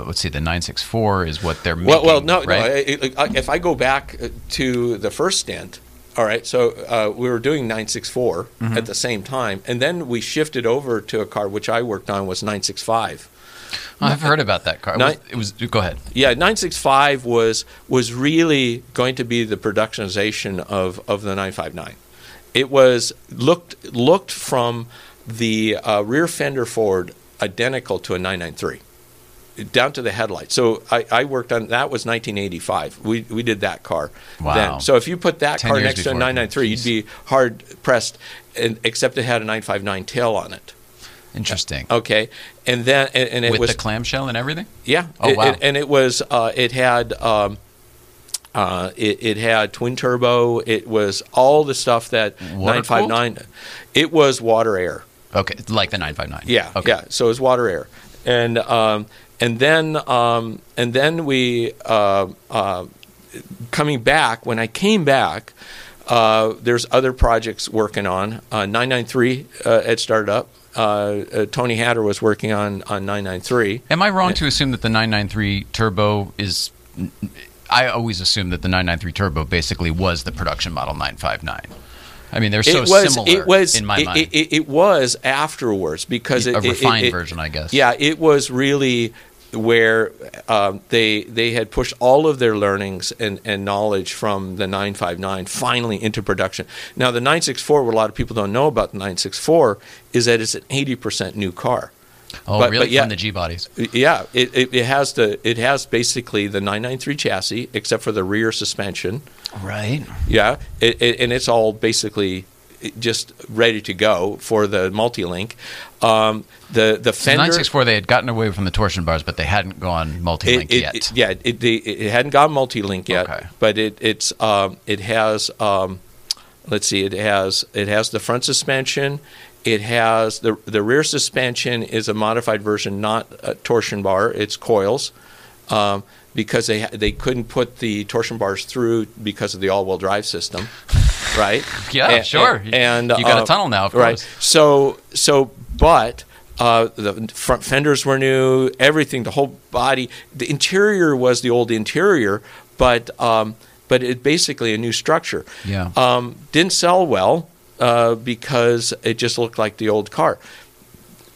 uh, let's see, the 964 is what they're making. Well, well, no, right? no. I, I, if I go back uh, to the first stint, all right. So uh, we were doing 964 Mm-hmm. at the same time, and then we shifted over to a car which I worked on was 965. Oh, I've heard about that car. It was, it was go ahead. Yeah, 965 was was really going to be the productionization of, of the 959. It was looked looked from the uh, rear fender forward identical to a 993. down to the headlight. So I, I worked on that was 1985. We we did that car. Wow. Then. So if you put that 10 car next to a before. 993, you'd be hard pressed, and, except it had a 959 tail on it. Interesting. Okay, and then and, and it With was the clamshell and everything? yeah. Oh, It- wow. it- and it was uh, it had um, uh, it, it had twin turbo. It was all the stuff that 959. It was water air. Okay, like the 959. Yeah, Okay. yeah. So it was water air, and um, and then um, and then we uh, uh, coming back. When I came back, uh, there's other projects working on. Uh, 993 uh, had started up. Uh, uh, Tony Hatter was working on on 993. Am I wrong to assume that the 993 turbo is? I always assume that the 993 turbo basically was the production model 959. I mean, they're so it was similar it was in my it, mind. It, it, it was afterwards because it, a refined version, I guess. Yeah, it was really where um, they they had pushed all of their learnings and, and knowledge from the 959 finally into production. Now the 964, what a lot of people don't know about the 964 is that it's an 80% new car. oh, but- really? but yeah. From the G bodies. Yeah, it, it, it has the it has basically the 993 chassis except for the rear suspension. Right. Yeah, it, it, and it's all basically just ready to go for the multi-link. Um, the the So 964, they had gotten away from the torsion bars, but they hadn't gone multi-link it, it- yet. it- yeah, it hadn't gone multi-link yet, Okay. but it it's um, it has um, let's see, it has it has the front suspension. It has the the rear suspension is a modified version, not a torsion bar. It's coils. Um, because they they couldn't put the torsion bars through because of the all-wheel drive system, right? [LAUGHS] Yeah, A- sure. a- And, You got a uh, tunnel now, of right? course. So so, but uh, the front fenders were new. Everything, the whole body, the interior was the old interior, but um, but it basically a new structure. Yeah. Um, didn't sell well uh, because it just looked like the old car.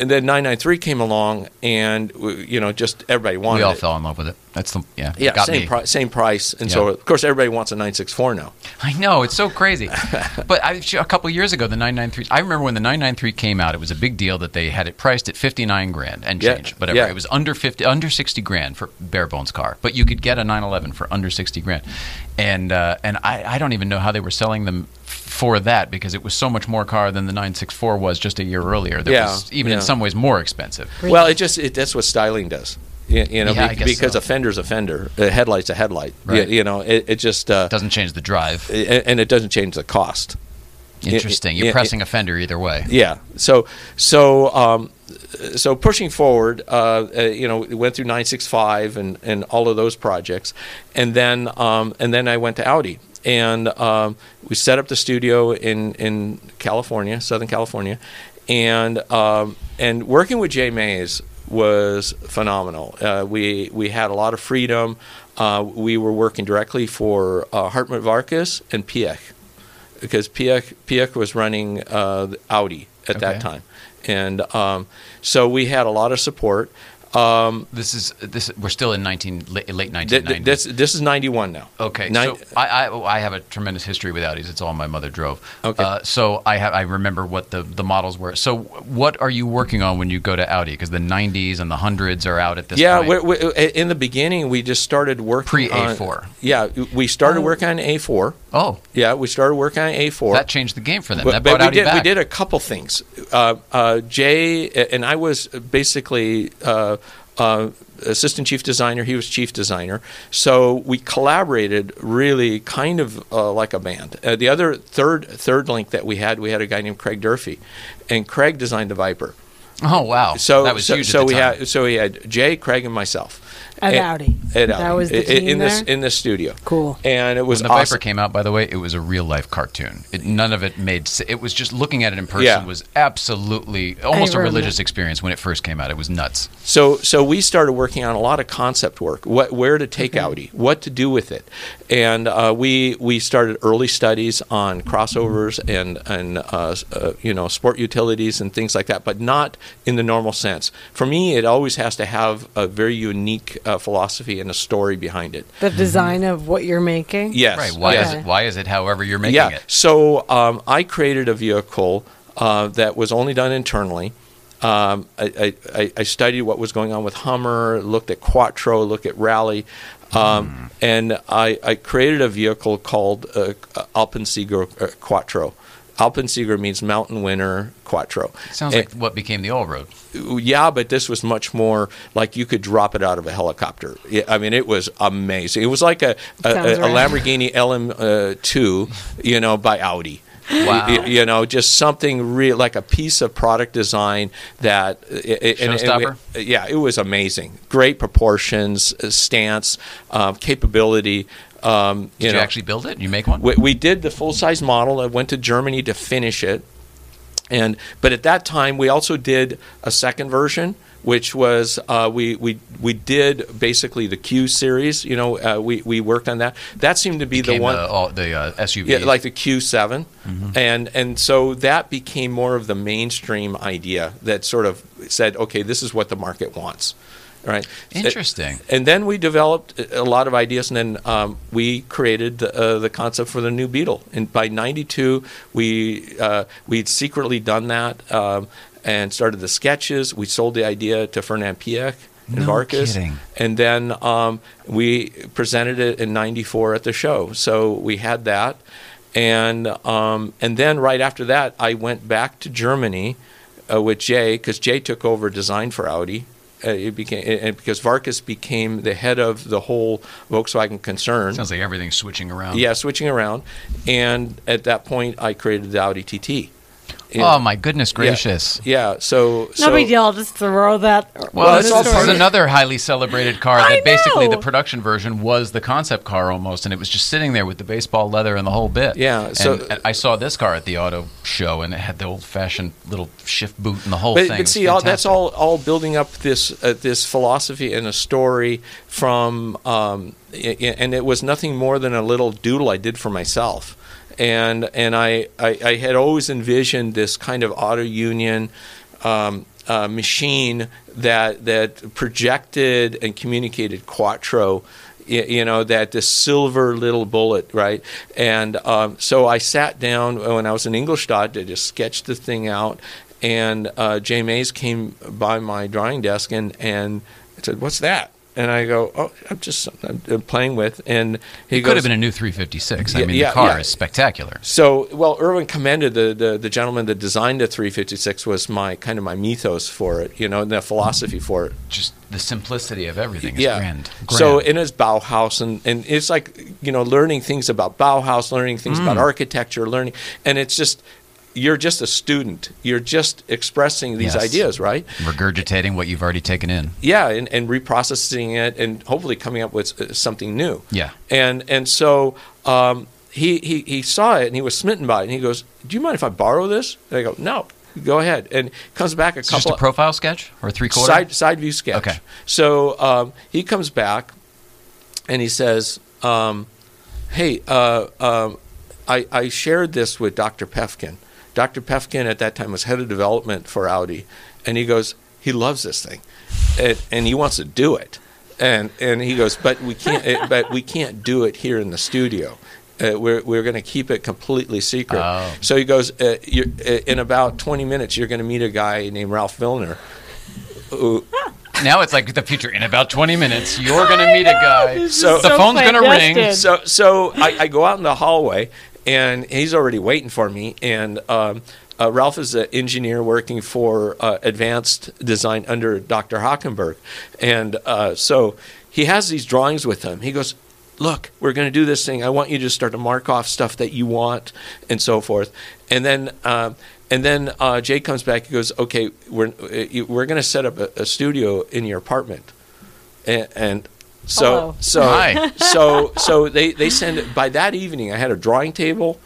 And then 993 came along, and you know, just everybody wanted we all it. fell in love with it. That's the yeah. Yeah, got same me. pri- same price, and so of course everybody wants a 964 now. I know it's so crazy. [LAUGHS] but I, a couple years ago, the 993. I remember when the 993 came out. It was a big deal that they had it priced at 59 grand and Yeah, change, whatever. yeah. It was under 50, under 60 grand for bare bones car, but you could get a 911 for under 60 grand. And uh, and I, I don't even know how they were selling them for that because it was so much more car than the 964 was just a year earlier. That Yeah, was even yeah. in some ways more expensive. Well, it just it, that's what styling does. You, you know, Yeah, be- because so. a fender's a fender, a headlight's a headlight. You- Right. You, know, it, it just uh, Doesn't change the drive. and it doesn't change the cost. Interesting. You're pressing a fender either way. Yeah. So so um, so pushing forward, uh, uh, you know, we went through 965 and, and all of those projects, and then um, and then I went to Audi, and um, we set up the studio in in California, Southern California, and um, and working with Jay Mays was phenomenal. Uh, we we had a lot of freedom. Uh, we were working directly for uh, Hartmut Warkuss and Piech because Piech, Piech was running uh, Audi at that time, and um, so we had a lot of support. Um, This is this. We're still in 19 late, 1990s. th- this this is ninety one now. Okay, Nine- so I, I I have a tremendous history with Audis. It's all my mother drove. Okay. uh, so I have I remember what the the models were. So what are you working on when you go to Audi? Because the 90s and the hundreds are out at this yeah, point. we we in the beginning we just started working Pre on- A4. Yeah, we started working on A four. Oh, Yeah, we started working on A four. that changed the game for them. But, that but brought we did we did a couple things. Uh, uh, Jay and I was basically uh, uh, assistant chief designer. He was chief designer. So we collaborated really kind of uh, like a band. Uh, the other third third link that we had, we had a guy named Craig Durfee, and Craig designed the Viper. Oh wow! So that was so, huge. so we had so we had Jay, Craig, and myself. At And- Audi. At That was the I- I- team in this there? in this studio. Cool. And it was when the awesome. Viper came out, by the way, it was a real life cartoon. It, none of it made. It was just looking at it in person Yeah. was absolutely almost a religious experience when it first came out. It was nuts. So, so we started working on a lot of concept work. What, where to take Audi, what to do with it, and uh, we we started early studies on crossovers and and uh, uh, you know sport utilities and things like that, but not in the normal sense. For me, it always has to have a very unique uh, philosophy and a story behind it. The design of what you're making. Yes, Right? Why yes. is it? Why is it? However, you're making yeah. it. So um, I created a vehicle uh, that was only done internally. Um, I, I, I studied what was going on with Hummer, looked at Quattro, looked at Rally, um, and I, I created a vehicle called uh, Alpensieger uh, Quattro. Alpensieger means mountain winner Quattro. Sounds And- like what became the all road. yeah, but this was much more like you could drop it out of a helicopter. I mean, it was amazing. It was like a, a, Sounds a, a. Lamborghini LM2, you know, by Audi. Wow. Y- You, know, just something real, like a piece of product design that. it- and- and- Showstopper? yeah, it was amazing. Great proportions, uh, stance, um, capability. Um, Did you, actually build it? You make one? we, we did the full size model. I went to Germany to finish it, and but at that time we also did a second version, which was uh, we we we did basically the Q series. You know, uh, we we worked on that. That seemed to be Became the one. the, all, the uh, SUV. yeah, like the Q7, Mm-hmm. and and so that became more of the mainstream idea that sort of said, okay, this is what the market wants, right? Interesting. And then we developed a lot of ideas, and then um, we created the, uh, the concept for the new Beetle. And by '92, we uh, we'd secretly done that um, and started the sketches. We sold the idea to Fernand Piech and No Warkuss, kidding. and then um, we presented it in '94 at the show. So we had that, and um, and then right after that, I went back to Germany uh, with Jay because Jay took over design for Audi. Uh, it became and because Warkuss became the head of the whole Volkswagen concern. Sounds like everything's switching around. yeah, switching around, and at that point, I created the Audi TT. Oh my goodness gracious! Yeah, so No so, big deal. I'll just throw that. Well, Well, this it's is of- another highly celebrated car that I basically know. the production version was the concept car almost, and it was just sitting there with the baseball leather and the whole bit. Yeah, so- and I saw this car at the auto show, and it had the old-fashioned little shift boot and the whole But, thing. but see, all, that's all all building up this uh, this philosophy and a story from, um, i- i- and it was nothing more than a little doodle I did for myself, and and I I, I had always envisioned this kind of auto union. Um, uh, machine that that projected and communicated Quattro, you know that this silver little bullet, right? And um, so I sat down when I was in Ingolstadt to just sketch the thing out, and uh, Jay Mays came by my drawing desk and and said, "What's that?" And I go, "Oh, I'm just I'm, I'm playing with." And he goes It goes, could have been a new 356. I Yeah, mean, yeah, the car yeah. is spectacular. So, well, Irwin commended the, the, the gentleman that designed the 356 was my kind of my mythos for it, you know, and the philosophy for it. Just the simplicity of everything is yeah. grand. So in his Bauhaus, and, and it's like you know, learning things about Bauhaus, learning things Mm. about architecture, learning, and it's just you're just a student. You're just expressing these Yes. ideas, right? regurgitating what you've already taken in. Yeah, and, and reprocessing it, and hopefully coming up with uh, something new. Yeah. And and so um, he, he he saw it and he was smitten by it, and he goes, "Do you mind if I borrow this?" And I go, "No, go ahead." And comes back a It's couple just a profile sketch or three quarter. side side view sketch. Okay. So um, he comes back and he says, um, "Hey, uh, um, I, I shared this with Dr. Paefgen. Dr. Paefgen at that time was head of development for Audi, and he goes, he loves this thing, and, and he wants to do it." And and he goes, but we can't. eh, [LAUGHS] but we can't do it here in the studio. Uh, we're we're going to keep it completely secret. Oh. So he goes, uh, you're, uh, in about 20 minutes, you're going to meet a guy named Ralph Vilner, who, Now it's like the future. In about 20 minutes, you're going to meet a guy. So- the so phone's going to ring. so so I, I go out in the hallway and he's already waiting for me. And um, uh, Ralph is an engineer working for uh, advanced design under Dr. Hackenberg. And uh, so he has these drawings with him. He goes look we're going to do this thing. I want you to start to mark off stuff that you want and so forth. And then um, and then uh, Jay comes back. He goes okay we're uh, we're going to set up a, a studio in your apartment. And, and so Hello. so Hi. [LAUGHS] so so they they send by that evening I had a drawing table,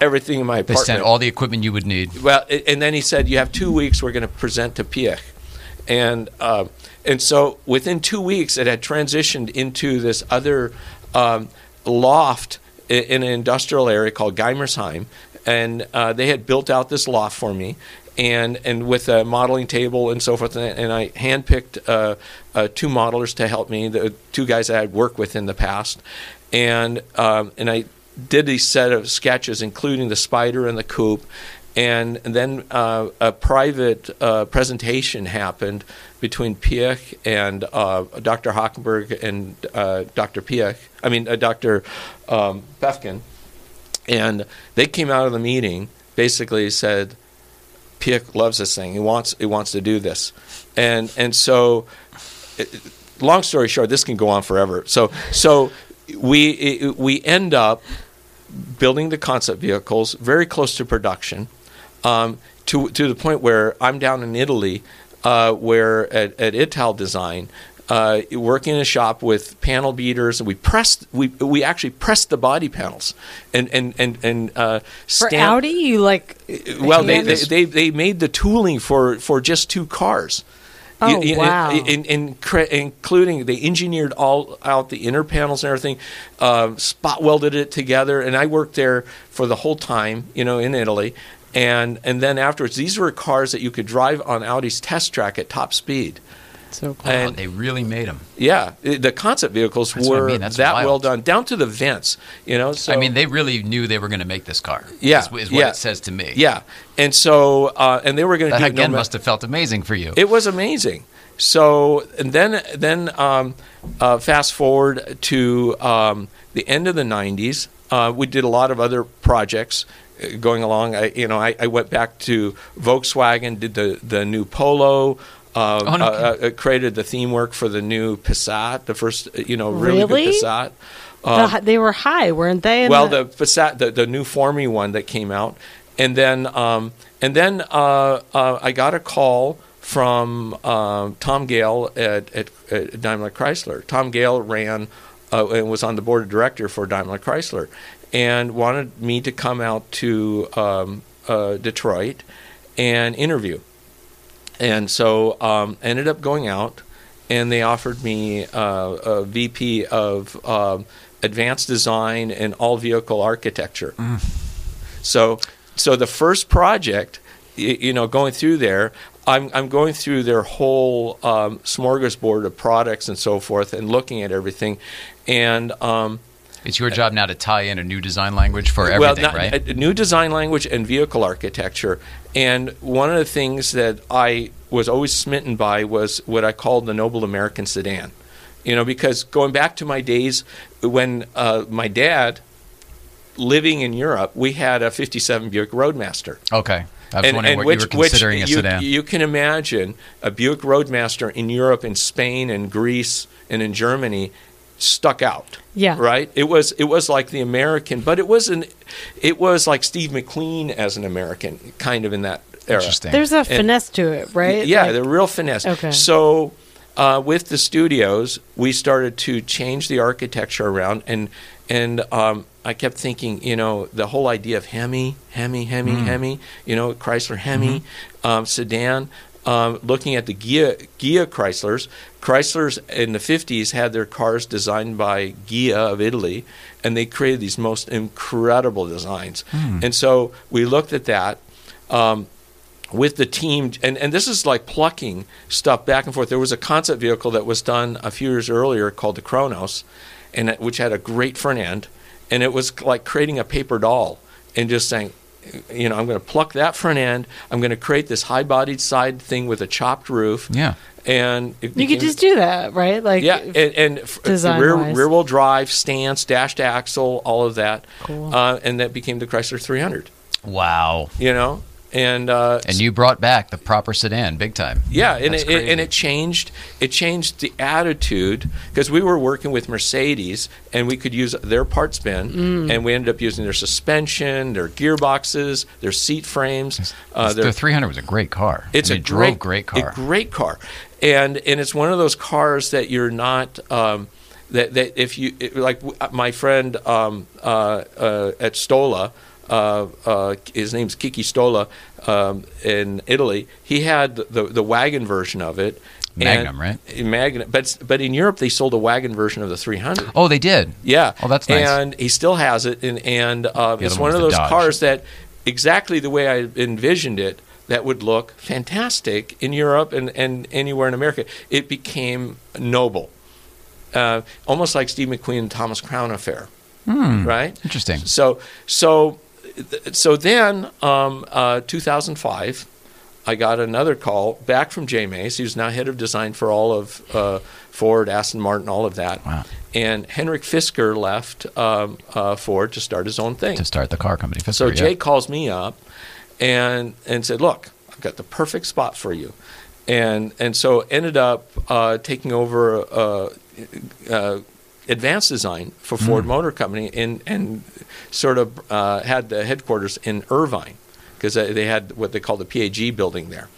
everything in my They apartment. sent all the equipment you would need. well, a- and then he said you have two weeks. We're going to present to Piech, and uh, and so within two weeks it had transitioned into this other um, loft i- in an industrial area called Gaimersheim, and uh, they had built out this loft for me. And and with a modeling table and so forth, and, and I handpicked uh, uh, two modelers to help me, the two guys I had worked with in the past, and um, and I did these set of sketches, including the spider and the coupe, And then uh, a private uh, presentation happened between Piech and uh, Dr. Hackenberg and uh, Dr. Piech, I mean, uh, Dr. Um, Paefgen. And they came out of the meeting basically said, Piech loves this thing. He wants, he wants to do this. And, and so, long story short, this can go on forever. So, so we, we end up building the concept vehicles very close to production um, to, to the point where I'm down in Italy, uh, where at, at Ital Design, uh, working in a shop with panel beaters, and we pressed we we actually pressed the body panels and and and and uh, For Audi, you like well, they, they, they they made the tooling for for just two cars. Oh, You- wow. in- in- including they engineered all out the inner panels and everything, um, spot welded it together, and I worked there for the whole time, you know, in Italy, and and then afterwards, these were cars that you could drive on Audi's test track at top speed. So cool. And- Oh, they really made them. Yeah, the concept vehicles That's what I were mean, that's that wild. well done, down to the vents, you know. So I mean, they really knew they were going to make this car. Yeah, is, is what yeah. it says to me. yeah, and so uh, and they were going to that again no must have felt amazing for you. It was amazing. So and then then um, uh, fast forward to um, the end of the '90s. Uh, we did a lot of other projects uh, going along. I, you know, I, I went back to Volkswagen, did the the new Polo. Uh, Oh, no uh, uh, created the theme work for the new Passat, the first uh, you know really, Really? good Passat. The Um, they were high, weren't they? well, the Passat, the, the new Formy one that came out, and then um, and then uh, uh, I got a call from um, Tom Gale at, at, at Daimler Chrysler. Tom Gale ran uh, and was on the board of director for Daimler Chrysler, and wanted me to come out to um, uh, Detroit and interview. And so um, ended up going out, and they offered me uh, a VP of um, advanced design and all vehicle architecture. So, so the first project, you know, going through there, I'm I'm going through their whole um, smorgasbord of products and so forth, and looking at everything, and um, it's your job now to tie in a new design language for everything, well, not- right? a new design language and vehicle architecture. And one of the things that I was always smitten by was what I called the noble American sedan. You know, because going back to my days when uh, my dad, living in Europe, we had a '57 Buick Roadmaster. okay. I was wondering what which, you were considering a you, sedan. You can imagine a Buick Roadmaster in Europe, in Spain, and Greece, and in Germany, stuck out. Yeah. Right. It was it was like the American, but it was an it was like Steve McQueen as an American, kind of in that era. Interesting. There's a finesse to it, right? Yeah, Like- the real finesse. Okay. So uh, with the studios, we started to change the architecture around, and and um, I kept thinking, you know, the whole idea of Hemi, Hemi, Hemi, Mm. Hemi, you know, Chrysler Hemi Mm-hmm. um, sedan. Um, looking at the Ghia, Ghia Chryslers, Chryslers in the 50s had their cars designed by Ghia of Italy, and they created these most incredible designs. Hmm. And so we looked at that. Um, with the team, and, and this is like plucking stuff back and forth. There was a concept vehicle that was done a few years earlier called the Chronos, and it, which had a great front end, and it was like creating a paper doll and just saying, you know, I'm going to pluck that front end. I'm going to create this high-bodied side thing with a chopped roof. yeah. and it You became- could just do that, right? Like, yeah, and, and f- rear rear wheel drive, stance, dashed axle, all of that, Cool. uh, and that became the Chrysler 300. Wow. You know, and uh, And you brought back the proper sedan, big time. Yeah, and it, it- and it changed. It changed the attitude because we were working with Mercedes, and we could use their parts bin, Mm. and we ended up using their suspension, their gearboxes, their seat frames. Uh, the their, 300 was a great car. it's I a mean, it great, drove great car. A great car, and and it's one of those cars that you're not. Um, that, that if you it- like my friend um, uh, uh, at Stola, uh, uh, his name's Kiki Stola um, in Italy. He had the the wagon version of it. Magnum, right? Magnum, but but in Europe they sold a wagon version of the 300. oh, they did. Yeah. Oh, that's nice. And he still has it, and and uh, it's one one of those Dodge. cars that exactly the way I envisioned it. That would look fantastic in Europe and, and anywhere in America. It became noble, uh, almost like Steve McQueen and Thomas Crown affair, Hmm. right? Interesting. So so so then, um, uh, 2005, I got another call back from Jay Mays. He was now head of design for all of uh, Ford, Aston Martin, all of that. Wow. And Henrik Fisker left um, uh, Ford to start his own thing. to start the car company. So Jay yeah. calls me up and and said, "Look, I've got the perfect spot for you," and and so ended up uh, taking over uh, uh, advanced design for. Ford Motor Company and and sort of uh, had the headquarters in Irvine because they had what they call the PAG building there,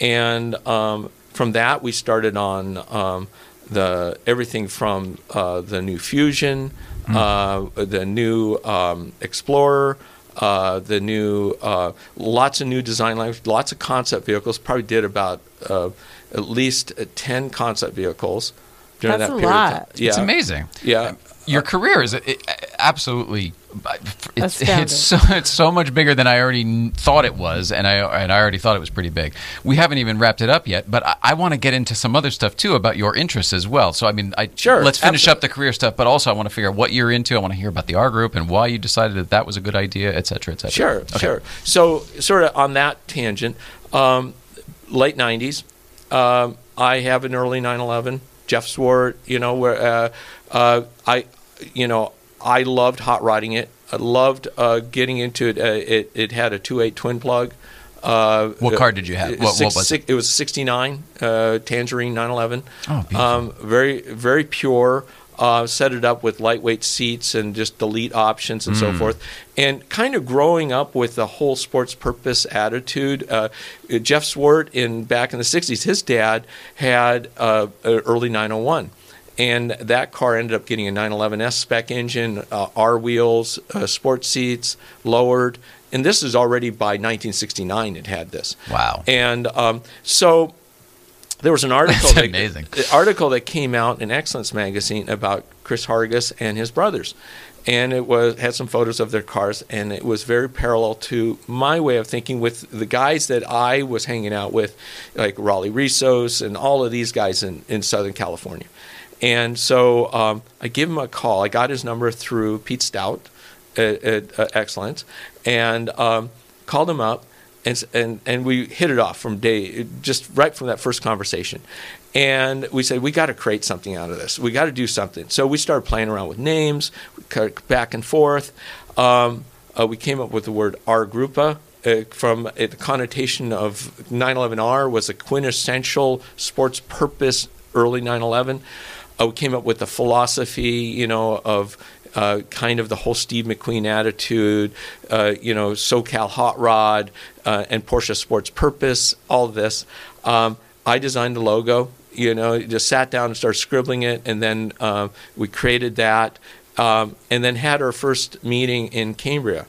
and um, from that we started on. Um, the everything from uh, the new Fusion, uh, the new um, Explorer, uh, the new uh, lots of new design lines, lots of concept vehicles. Probably did about uh, at least ten concept vehicles during That's that a period. lot. Of time. Yeah, It's amazing. Yeah. Your career is it, absolutely it's, Astounding. it's so it's so much bigger than I already thought it was, and I and I already thought it was pretty big. We haven't even wrapped it up yet, but I, I want to get into some other stuff too about your interests as well. So I mean, I Sure, let's finish absolutely. up the career stuff, but also I want to figure out what you're into. I want to hear about the R group and why you decided that that was a good idea, et cetera, et cetera. Sure, Okay. sure. So, sort of on that tangent, um, late '90s, um, I have an early 9/11. Jeff Zwart, you know, where uh, uh, I, you know, I loved hot rodding it. I loved uh, getting into it. Uh, it. It had a 2.8 twin plug. Uh, What car did you have? it- What- what was it? six- it was 69 uh, Tangerine 911. Oh, beautiful. Um, very, very pure. Uh, set it up with lightweight seats and just delete options and Mm. so forth. And kind of growing up with the whole sports purpose attitude. Uh, Jeff Zwart in back in the '60s, his dad had uh, an early 901. And that car ended up getting a 911S spec engine, uh, R wheels, uh, sports seats, lowered. And this is already by 1969, it had this. Wow. And um, so there was an article That's that, amazing. an article that came out in Excellence magazine about Chris Hargis and his brothers. And it was had some photos of their cars, and it was very parallel to my way of thinking with the guys that I was hanging out with, like Raleigh Rissos and all of these guys in, in Southern California. And so um, I give him a call. I got his number through Pete Stout at, at uh, Excellence, and um, called him up, and, and and we hit it off from day just right from that first conversation. And we said we got to create something out of this. We got to do something. So we started playing around with names, back and forth. Um, uh, we came up with the word R Gruppe. Uh, from uh, the connotation of 911R was a quintessential sports purpose early 911. Uh, we came up with the philosophy, you know, of uh, kind of the whole Steve McQueen attitude, uh, you know, SoCal Hot Rod uh, and Porsche Sports Purpose, all of this. Um, I designed the logo, you know, just sat down and started scribbling it, and then uh, we created that, um, and then had our first meeting in Cambria.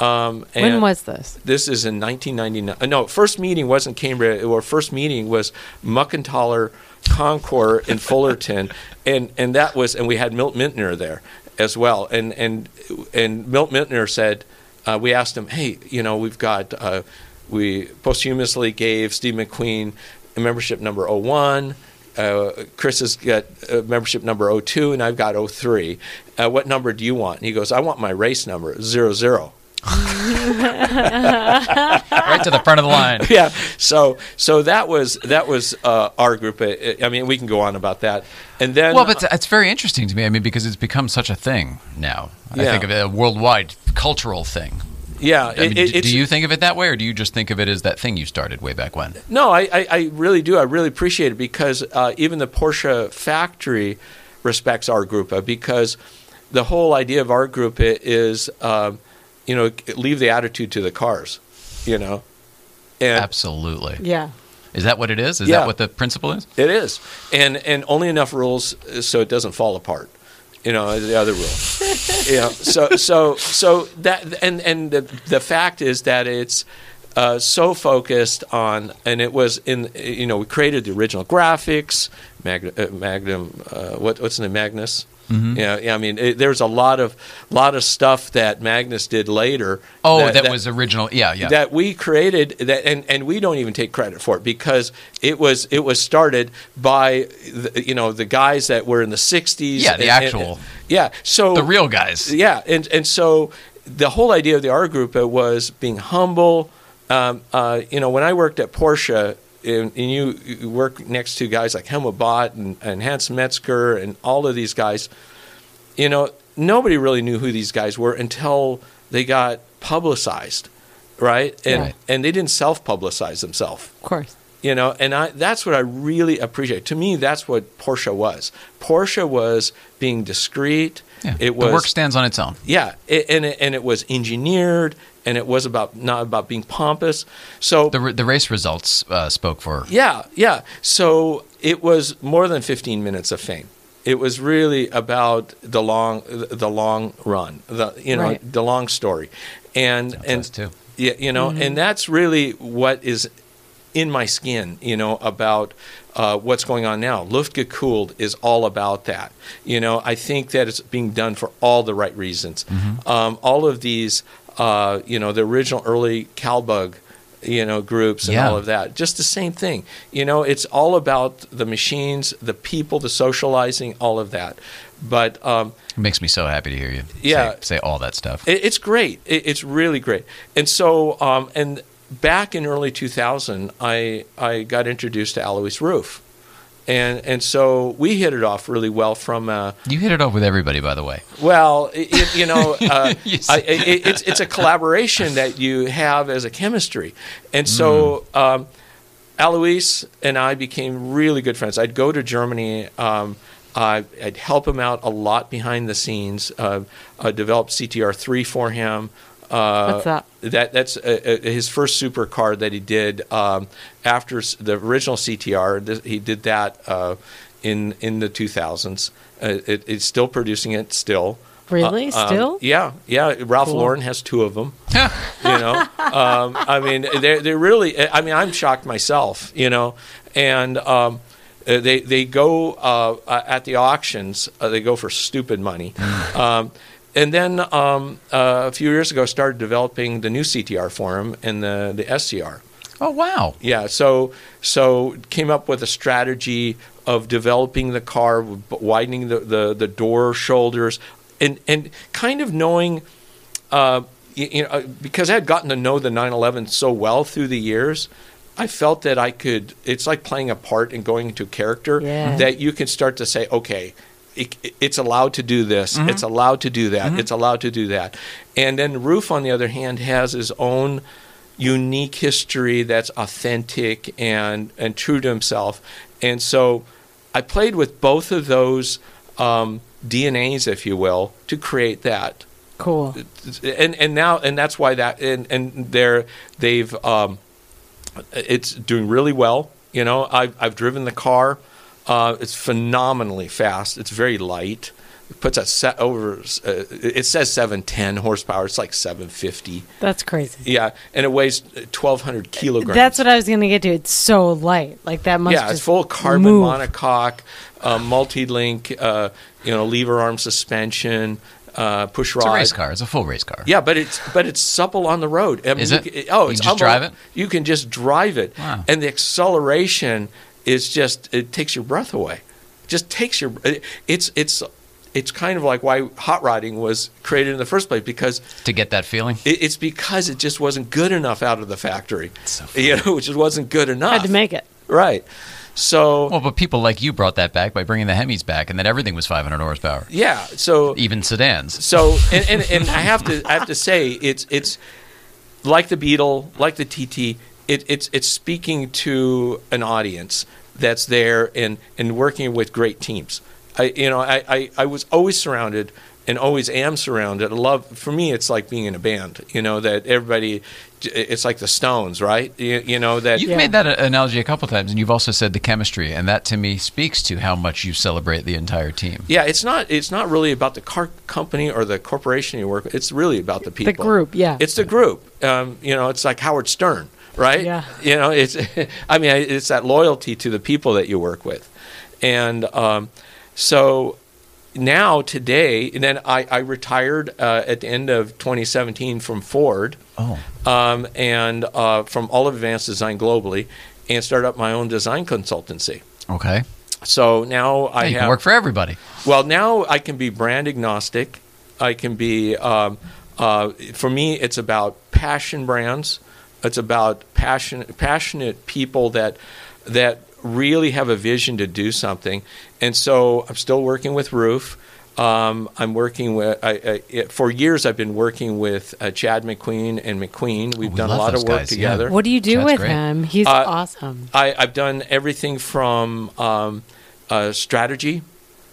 Um, When was this? this is in 1999. uh, No, first meeting wasn't Cambria. Our first meeting was Muckenthaler Concours in Fullerton, [LAUGHS] and and that was and we had Milt Minter there as well. And and and Milt Minter said, uh, we asked him, hey, you know, we've got uh, we posthumously gave Steve McQueen membership number 01. Uh, Chris has got uh, membership number 02, and I've got 03. Uh, what number do you want? And he goes, I want my race number, 00. [LAUGHS] right to the front of the line. [LAUGHS] yeah. So so that was that was uh, our group. I mean, we can go on about that. And then Well, but it's, very interesting to me. I mean, because it's become such a thing now. I think of it a worldwide cultural thing. yeah, I mean, it- do you think of it that way, or do you just think of it as that thing you started way back when? No, I, I, I really do. I really appreciate it because uh, even the Porsche factory respects our group uh, because the whole idea of our group is, um, you know, leave the attitude to the cars, you know. And Absolutely. Yeah. Is that what it is? Is Yeah. that what the principle is? It is, and and only enough rules so it doesn't fall apart. You know the other rule. [LAUGHS] yeah. so so so that and and the the fact is that it's uh, so focused on, and it was in you know we created the original graphics, Mag, uh, Magnum, uh, what what's the name, Magnus. Mm-hmm. Yeah, yeah. I mean, it, there's a lot of lot of stuff that Magnus did later. Oh, that, was original. Yeah, yeah. that we created that and, and we don't even take credit for it because it was it was started by the, you know the guys that were in the 60s Yeah, the and- and- actual- yeah so the real guys. yeah and and so the whole idea of the art group was being humble. Um, uh, you know, when I worked at Porsche, and, and you, you work next to guys like Helmut Bott and, and Hans Mezger and all of these guys, you know, nobody really knew who these guys were until they got publicized, right? And Right. and they didn't self-publicize themselves Of course. you know and i that's what i really appreciate to me that's what porsche was porsche was being discreet Yeah. it was the work stands on its own. yeah it, and it, and it was engineered and it was about not about being pompous so The, the race results uh, spoke for. yeah yeah so it was more than 15 minutes of fame it was really about the long the long run the you know Right. the long story and That's and us too. yeah, you know, and that's really what is in my skin, you know, about uh, what's going on now. Luftgekühlt is all about that. You know, I think that it's being done for all the right reasons. Um, all of these, uh, you know, the original early Calbug, you know, groups and Yeah. all of that, just the same thing. You know, it's all about the machines, the people, the socializing, all of that. But um, It makes me so happy to hear you. Yeah. Say, say all that stuff. it, it's great. It, it's really great. And so, um, and back in early 2000, I I got introduced to Alois Ruf, and and so we hit it off really well. From uh, you hit it off with everybody, by the way. well, it, you know, [LAUGHS] uh, You I, it, it's it's a collaboration that you have as a chemistry, and so. Um, Alois and I became really good friends. I'd go to Germany. Um, I, I'd help him out a lot behind the scenes. Uh, I developed CTR three for him. Uh, What's that? That that's uh, uh, his first supercar that he did um, after the original CTR. Th- He did that uh, in in the 2000s. Uh, it, it's still producing it still. Really? Uh, um, Still? yeah, yeah. Ralph Cool. Lauren has two of them [LAUGHS] you know um, i mean they're, they're really i mean i'm shocked myself you know and um, uh, they they go uh, uh, at the auctions uh, they go for stupid money [LAUGHS] um, and then um, uh, a few years ago started developing the new ctr for him and the, the scr Oh wow! yeah, so so came up with a strategy of developing the car, w- widening the, the, the door shoulders, and and kind of knowing, uh, you, you know, uh, because I had gotten to know the 911 so well through the years. I felt that I could. It's like playing a part and going into character Yeah. that you can start to say, okay, it, it's allowed to do this. It's allowed to do that. It's allowed to do that. And then Ruf, on the other hand, has his own unique history that's authentic and and true to himself. And so I played with both of those um, DNAs, if you will, to create that. Cool. And and now and that's why that and and they're they've um, it's doing really well. You know, I've I've driven the car. Uh, it's phenomenally fast. It's very light. It puts a set over. Uh, it says 710 horsepower. It's like 750. That's crazy. Yeah, and it weighs 1,200 kilograms. That's what I was going to get to. It's so light. Like that must yeah, just it's full carbon move. monocoque, uh, multi-link, uh, you know, lever arm suspension, uh, push It's a race car. It's a full race car. Yeah, but it's but it's supple on the road. I mean, Is it? ca- oh, You it's can just drive it? You can just drive it, Wow. and the acceleration is just it takes your breath away. Just takes your. It's it's it's kind of like why hot rodding was created in the first place because To get that feeling. it, it's because it just wasn't good enough out of the factory. so you know, which just wasn't good enough. Had to make it. right. So Well, but people like you brought that back by bringing the Hemis back, and then everything was 500 horsepower, yeah, so even sedans. So and, and, and I have to I have to say it's it's like the Beetle, like the TT. It, it's it's speaking to an audience that's there and and working with great teams. I you know I, I, I was always surrounded and always am surrounded. I love for me it's like being in a band. You know that everybody. It's like the Stones, right? You, you know that You've Yeah. made that analogy a couple times, and you've also said the chemistry, and that to me speaks to how much you celebrate the entire team. yeah, it's not it's not really about the car company or the corporation you work with. It's really about the people. The group, yeah. It's the group. Um, you know, it's like Howard Stern, right? Yeah. You know, it's. [LAUGHS] I mean, it's that loyalty to the people that you work with, and um, so now today, and then I, I retired uh, at the end of 2017 from Ford, Oh, um, and uh, from all of Advanced Design globally, and started up my own design consultancy. okay. So now I Yeah, you have can work for everybody. well, now I can be brand agnostic. I can be um, Uh, for me, it's about passion brands. It's about passion, passionate people that that really have a vision to do something. And so I'm still working with Ruf. Um, I'm working with I, I, for years. I've been working with uh, Chad McQueen and McQueen. We've We done a lot of work guys, yeah. together. What do you do Chad's with great. him? He's Uh, awesome. I, I've done everything from um, uh, strategy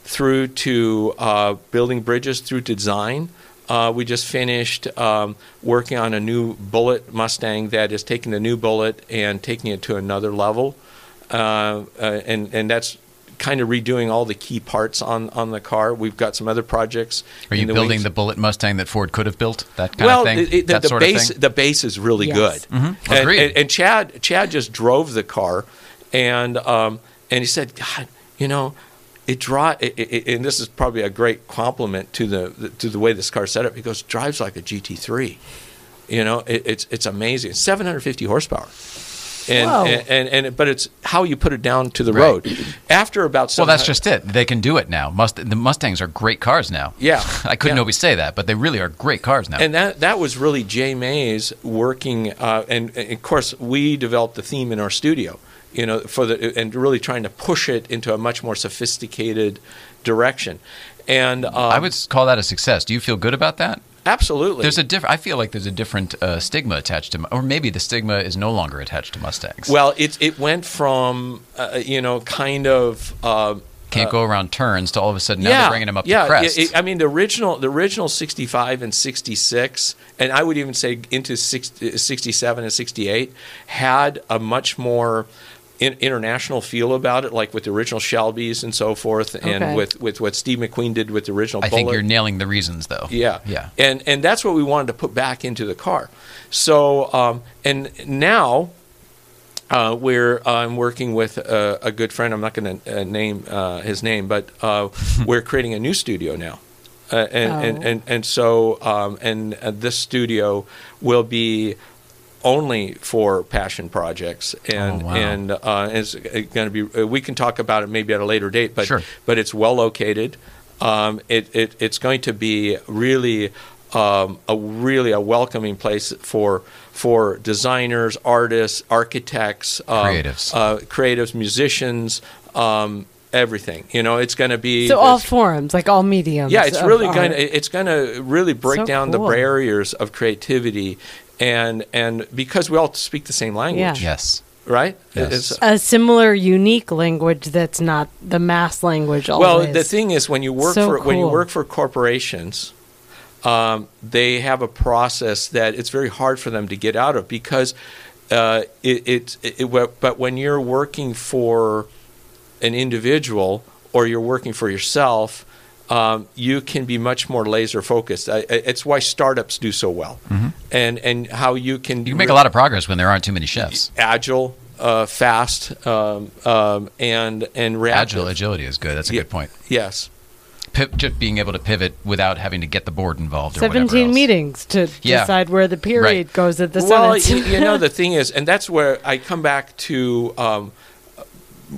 through to uh, building bridges through to design. Uh, we just finished um, working on a new Bullitt Mustang that is taking the new Bullitt and taking it to another level, uh, uh, and and that's kind of redoing all the key parts on, on the car. We've got some other projects. Are you the building wings. the Bullitt Mustang that Ford could have built? That kind well, of thing. it- it- the, that the sort base of thing. the base is really Yes. good. Mhm. And, Agreed. and, and Chad Chad just drove the car, and um, and he said, God, you know, it drive. It, it, and this is probably a great compliment to the, to the way this car's set up. He goes, drives like a GT3. You know, it, it's it's amazing. 750 horsepower. And, and, and and but it's how you put it down to the Right. road. After about well, that's just it. They can do it now. Must the Mustangs are great cars now. Yeah. [LAUGHS] I couldn't Yeah. always say that, but they really are great cars now. And that that was really Jay Mays working, uh, and, and of course we developed the theme in our studio, you know, for the and really trying to push it into a much more sophisticated direction. And um, I would call that a success. Do you feel good about that? absolutely. There's a different. I feel like there's a different uh, stigma attached to, or maybe the stigma is no longer attached to Mustangs. well, it it went from uh, you know kind of. Uh, can't go around turns to all of a sudden now yeah, they're bringing them up yeah, to crest. it- it- I mean, the original, the original 65 and 66, and I would even say into 60, 67 and 68, had a much more in, international feel about it, like with the original Shelbys and so forth, and Okay. with, with what Steve McQueen did with the original I think you're nailing the reasons, though. Yeah, Yeah. and and that's what we wanted to put back into the car. So um, and now uh, we're I'm working with a, a good friend. I'm not going to uh, name uh, his name, but uh, [LAUGHS] we're creating a new studio now. Uh, and, and, Oh. and and so um, and uh, this studio will be only for passion projects and Oh, wow. and uh, it's going to be uh, we can talk about it maybe at a later date but Sure. but it's well located um, it, it it's going to be really um, a really a welcoming place for for designers artists architects um, Creatives. uh, creatives musicians um, everything you know it's going to be So all this- forms, like all mediums. yeah, it's really going to it's going to really break So down cool. the barriers of creativity, and and because we all speak the same language, Yeah. Yes. right? Yes. It's- a similar, unique language that's not the mass language. Always. well, the thing is, when you work So for when you work for corporations, um, they have a process that it's very hard for them to get out of because uh, it, it, it, it- But when you're working for an individual or you're working for yourself, um, you can be much more laser focused. I, I- it's why startups do so well, and and how you can Mm-hmm. You can make a lot of progress when there aren't too many chefs. agile, uh, fast, um, um, and and reactive. Agile agility is good. That's a Yeah. good point. Yes. Piv- just being able to pivot without having to get the board involved. Or whatever seventeen else. meetings to Yeah. decide where the period Right. goes at the well, sentence. you, you know the [LAUGHS] thing is, and that's where I come back to um,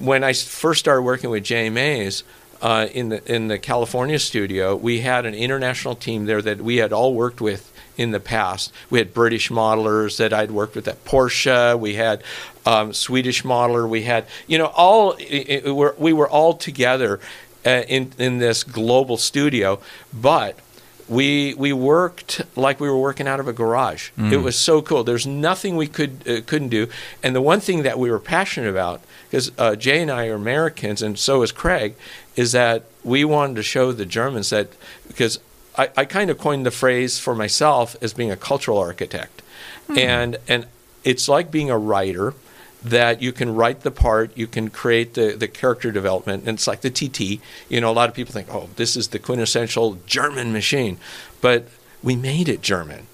I first started working with Jay Mays uh, in the in the California studio. We had an international team there that we had all worked with in the past. We had British modelers that I'd worked with at Porsche. We had um, Swedish modeler. We had you know all i i we're, we were all together uh, in in this global studio, but we we worked like we were working out of a garage. It was so cool. There's nothing we could uh, couldn't do. And the one thing that we were passionate about, because uh, Jay and I are Americans, and so is Craig, is that we wanted to show the Germans that because I, I kind of coined the phrase for myself as being a cultural architect, hmm. and and it's like being a writer that you can write the part, you can create the, the character development, and it's like the TT. You know, a lot of people think, oh, this is the quintessential German machine, but we made it German.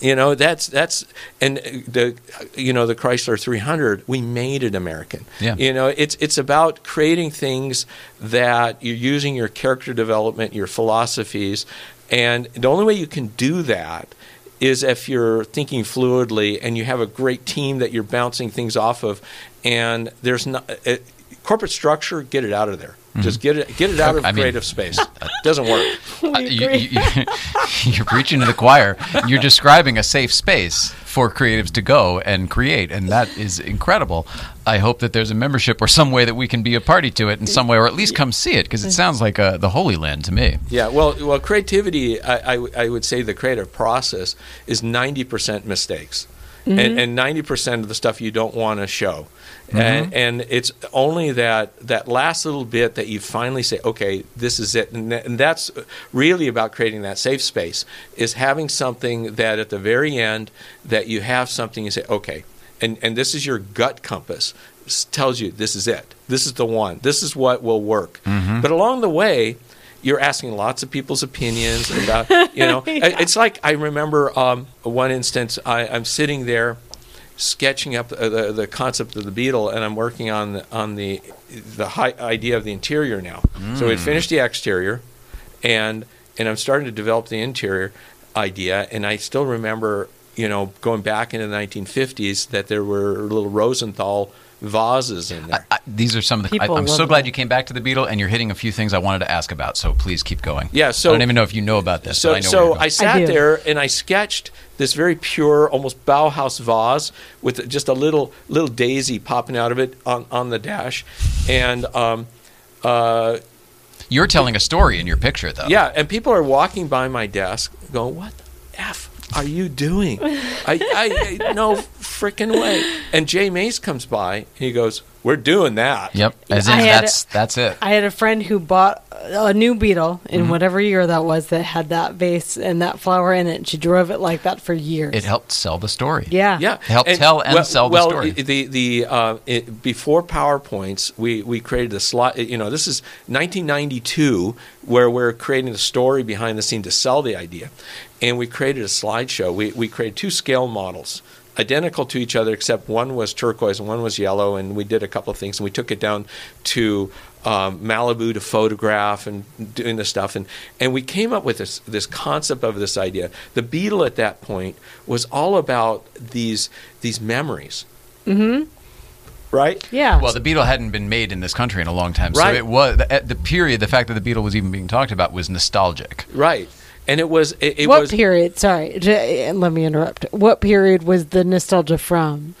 You know, that's that's and the you know the Chrysler 300, we made it American. Yeah. You know, it's it's about creating things that you're using your character development, your philosophies, and the only way you can do that is if you're thinking fluidly and you have a great team that you're bouncing things off of, and there's not uh corporate structure, get it out of there. Just get it get it out of I mean- creative space. Doesn't work. [LAUGHS] Uh, you, you, [LAUGHS] you're preaching to the choir. You're describing a safe space for creatives to go and create, and that is incredible. I hope that there's a membership or some way that we can be a party to it in some way, or at least come see it, because it sounds like uh, the Holy Land to me. Yeah, well, well, creativity. I, I, I would say the creative process is ninety percent mistakes, Mm-hmm. and and ninety percent of the stuff you don't want to show, Mm-hmm. and and it's only that that last little bit that you finally say, okay, this is it, and, that, and that's really about creating that safe space. Is having something that at the very end that you have something you say, okay, and and this is your gut compass tells you this is it, this is the one, this is what will work, but along the way you're asking lots of people's opinions about [LAUGHS] you know Yeah. it's like i remember um, one instance I, i'm sitting there sketching up uh, the, the concept of the beetle and i'm working on the, on the the high idea of the interior now so we finished the exterior and and i'm starting to develop the interior idea and i still remember you know going back into the 1950s that there were little rosenthal vases in there I, these are some of the. I, People I'm so love glad that. you came back to the Beetle, and you're hitting a few things I wanted to ask about. So please keep going. Yeah, so- I don't even know if you know about this. So, but I know where so you're I sat do. there and I sketched this very pure, almost Bauhaus vase with just a little little daisy popping out of it on, on the dash, and um, uh, You're telling a story in your picture, though. yeah, and people are walking by my desk going, "What the f are you doing?" I, I, I no freaking way. And Jay Mays comes by and he goes, "We're doing that." Yep. As in, I had that's that's it. I had a friend who bought a new Beetle in Mm-hmm. whatever year that was that had that vase and that flower in it. And she drove it like that for years. It helped sell the story. Yeah. Yeah, it Help tell and well, sell the well, story. The the uh, it, before PowerPoints, we we created a slide. You know, this is 1992, where we're creating a story behind the scene to sell the idea, and we created a slideshow. We we created two scale models. Identical to each other, except one was turquoise and one was yellow, and we did a couple of things. And we took it down to um, Malibu to photograph and doing this stuff, and and we came up with this this concept of this idea. The Beetle at that point was all about these these memories. Mm-hmm. Right. Yeah. Well, the Beetle hadn't been made in this country in a long time, Right. so it was at the period. The fact that the Beetle was even being talked about was nostalgic. Right. And it was it, it what was period? Sorry, j- let me interrupt. What period was the nostalgia from?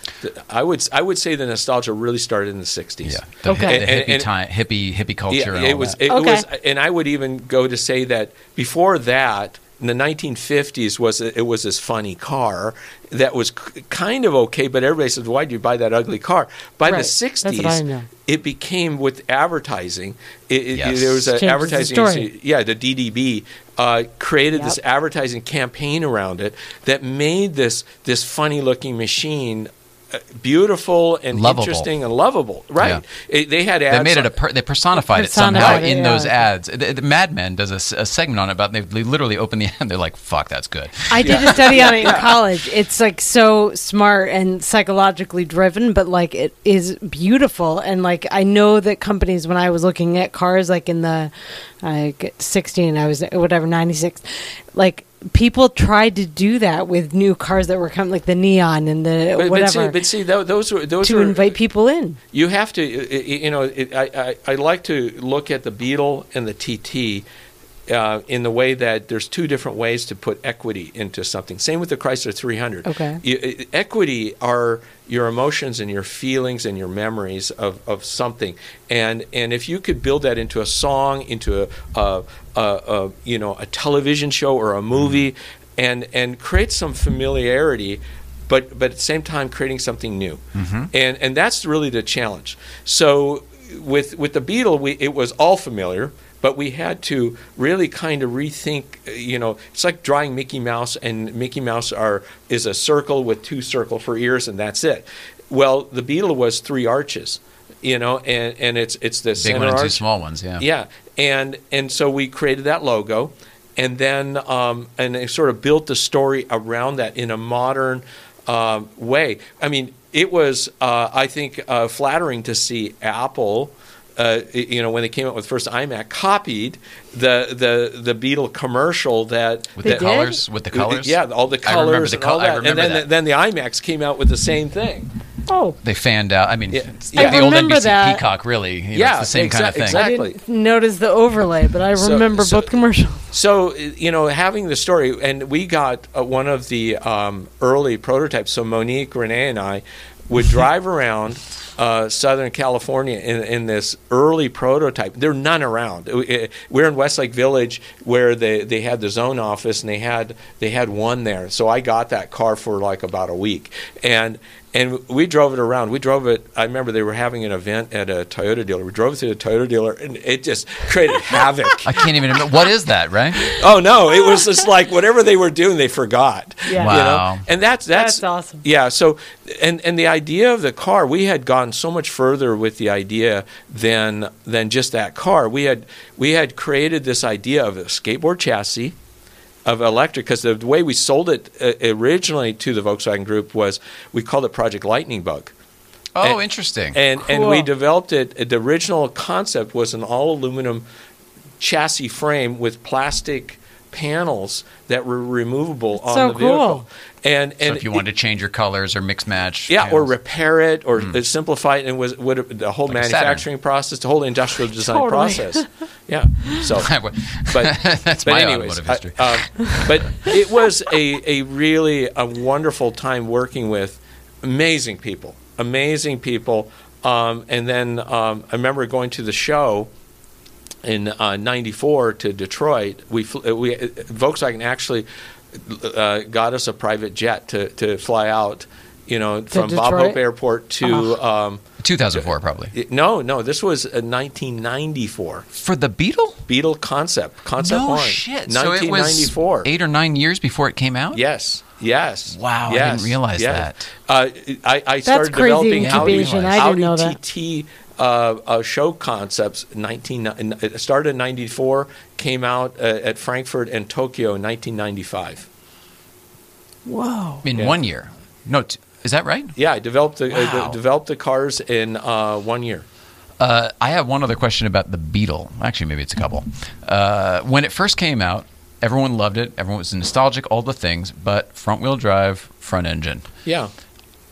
I would I would say the nostalgia really started in the '60s. Yeah. The, Okay. the And- hippie and- time, hippie hippie culture. Yeah, and it all was. that. It Okay. was, and I would even go to say that before that, in the 1950s, was it was this funny car that was k- kind of okay, but everybody said, "Why did you buy that ugly car?" By Right. the 60s, it became with advertising. It, it- Yes. there was an Changes the advertising. Yeah, the DDB uh, created this advertising campaign around it that made this this funny looking machine. Beautiful and Lovable. interesting and lovable, right? It- they had ads. They made it a per- they personified it somehow it, in yeah. those ads. The, the Mad Men does a segment on it about they, they literally open the [LAUGHS] ad. They're like, "Fuck, that's good." I did a study on it in [LAUGHS] college. It's like so smart and psychologically driven, but like it is beautiful. And like I know that companies, when I was looking at cars, like in the like 16, I was whatever 96, like people tried to do that with new cars that were coming, like the neon and the but, but whatever, see, but see, tho- those were those to were invite people in. you have to you know it, I, I I like to look at the Beetle and the TT uh, in the way that there's two different ways to put equity into something. Same with the Chrysler 300. Okay. You- uh, equity are your emotions and your feelings and your memories of, of something, and and if you could build that into a song, into a, a, a, a you know a television show or a movie, and and create some familiarity but but at the same time creating something new and and that's really the challenge so with with the beetle we it was all familiar but we had to really kind of rethink uh, you know it's like drawing mickey mouse and mickey mouse are is a circle with two circle for ears and that's it well the beetle was three arches you know and and it's it's the Big one and two small ones. Yeah. yeah, and and so we created that logo, and then um, and they sort of built the story around that in a modern um, way. I mean, it was uh, I think uh, flattering to see Apple. Uh, you know, when they came out with first iMac, copied the the the Beetle commercial that With They the did? colors. With the colors. yeah, all the colors. I remember colors the and all col- I and then that. then the iMacs came out with the same thing. Oh, They fanned out. I mean, Yeah. it's I the old remember NBC that. Peacock, really. You know, Yeah, it's the same kind of thing. exactly. I didn't notice the overlay, but I So- remember so- both commercials. So you know, having the story, and we got uh, one of the um, early prototypes. So Monique, Renee, and I would drive around uh, Southern California in, in this early prototype. There are none around. Uh, We're in Westlake Village, where they, they had the zone office, and they had they had one there. So I got that car for like about a week, and and we drove it around. We drove it. I remember they were having an event at a Toyota dealer. We drove it to the Toyota dealer, and it just created [LAUGHS] havoc. I can't even remember. What is that, right? Oh no! It was just like whatever they were doing, they forgot. Yeah. You Wow. know? And that's that's, That's awesome. Yeah. So, and and the idea of the car, we had gone so much further with the idea than than just that car. We had we had created this idea of a skateboard chassis of electric because the way we sold it uh, originally to the Volkswagen Group was we called it Project Lightning Bug. Oh, And- interesting. And and we developed it. The original concept was an all aluminum chassis frame with plastic panels that were removable on So the vehicle. cool. And so if you wanted to change your colors or mix match, yeah, or repair it, or uh, simplify it, and was would the whole Like a Saturn. manufacturing process, the whole industrial design Totally. process. [LAUGHS] Yeah. So, [LAUGHS] but [LAUGHS] that's but my anyways, automotive history. I- um, but it was a, a really a wonderful time working with amazing people, amazing people. Um, and then um, I remember going to the show in uh, '94 to Detroit. We fl- uh, we uh, Volkswagen actually uh, got us a private jet to to fly out. You know, from Bob Hope Airport to. Um, 2004, probably. no, no, this was uh, 1994. For the Beetle? Beetle concept, concept no one, shit. So it 1994. was eight or nine years before it came out? Yes, yes. Wow, I yes, didn't realize yes. that. Uh, I, I started crazy developing incubation. Audi, I didn't Audi know that. TT uh, uh, show concepts. 19, it started in 94, came out uh, at Frankfurt and Tokyo in 1995. Whoa. In Yeah. one year. No, t- is that right? Yeah, I developed the, uh, Wow. developed the cars in uh, one year. Uh, I have one other question about the Beetle. Actually, maybe it's a couple. Uh, when it first came out, everyone loved it. Everyone was nostalgic, all the things, but front wheel drive, front engine. Yeah.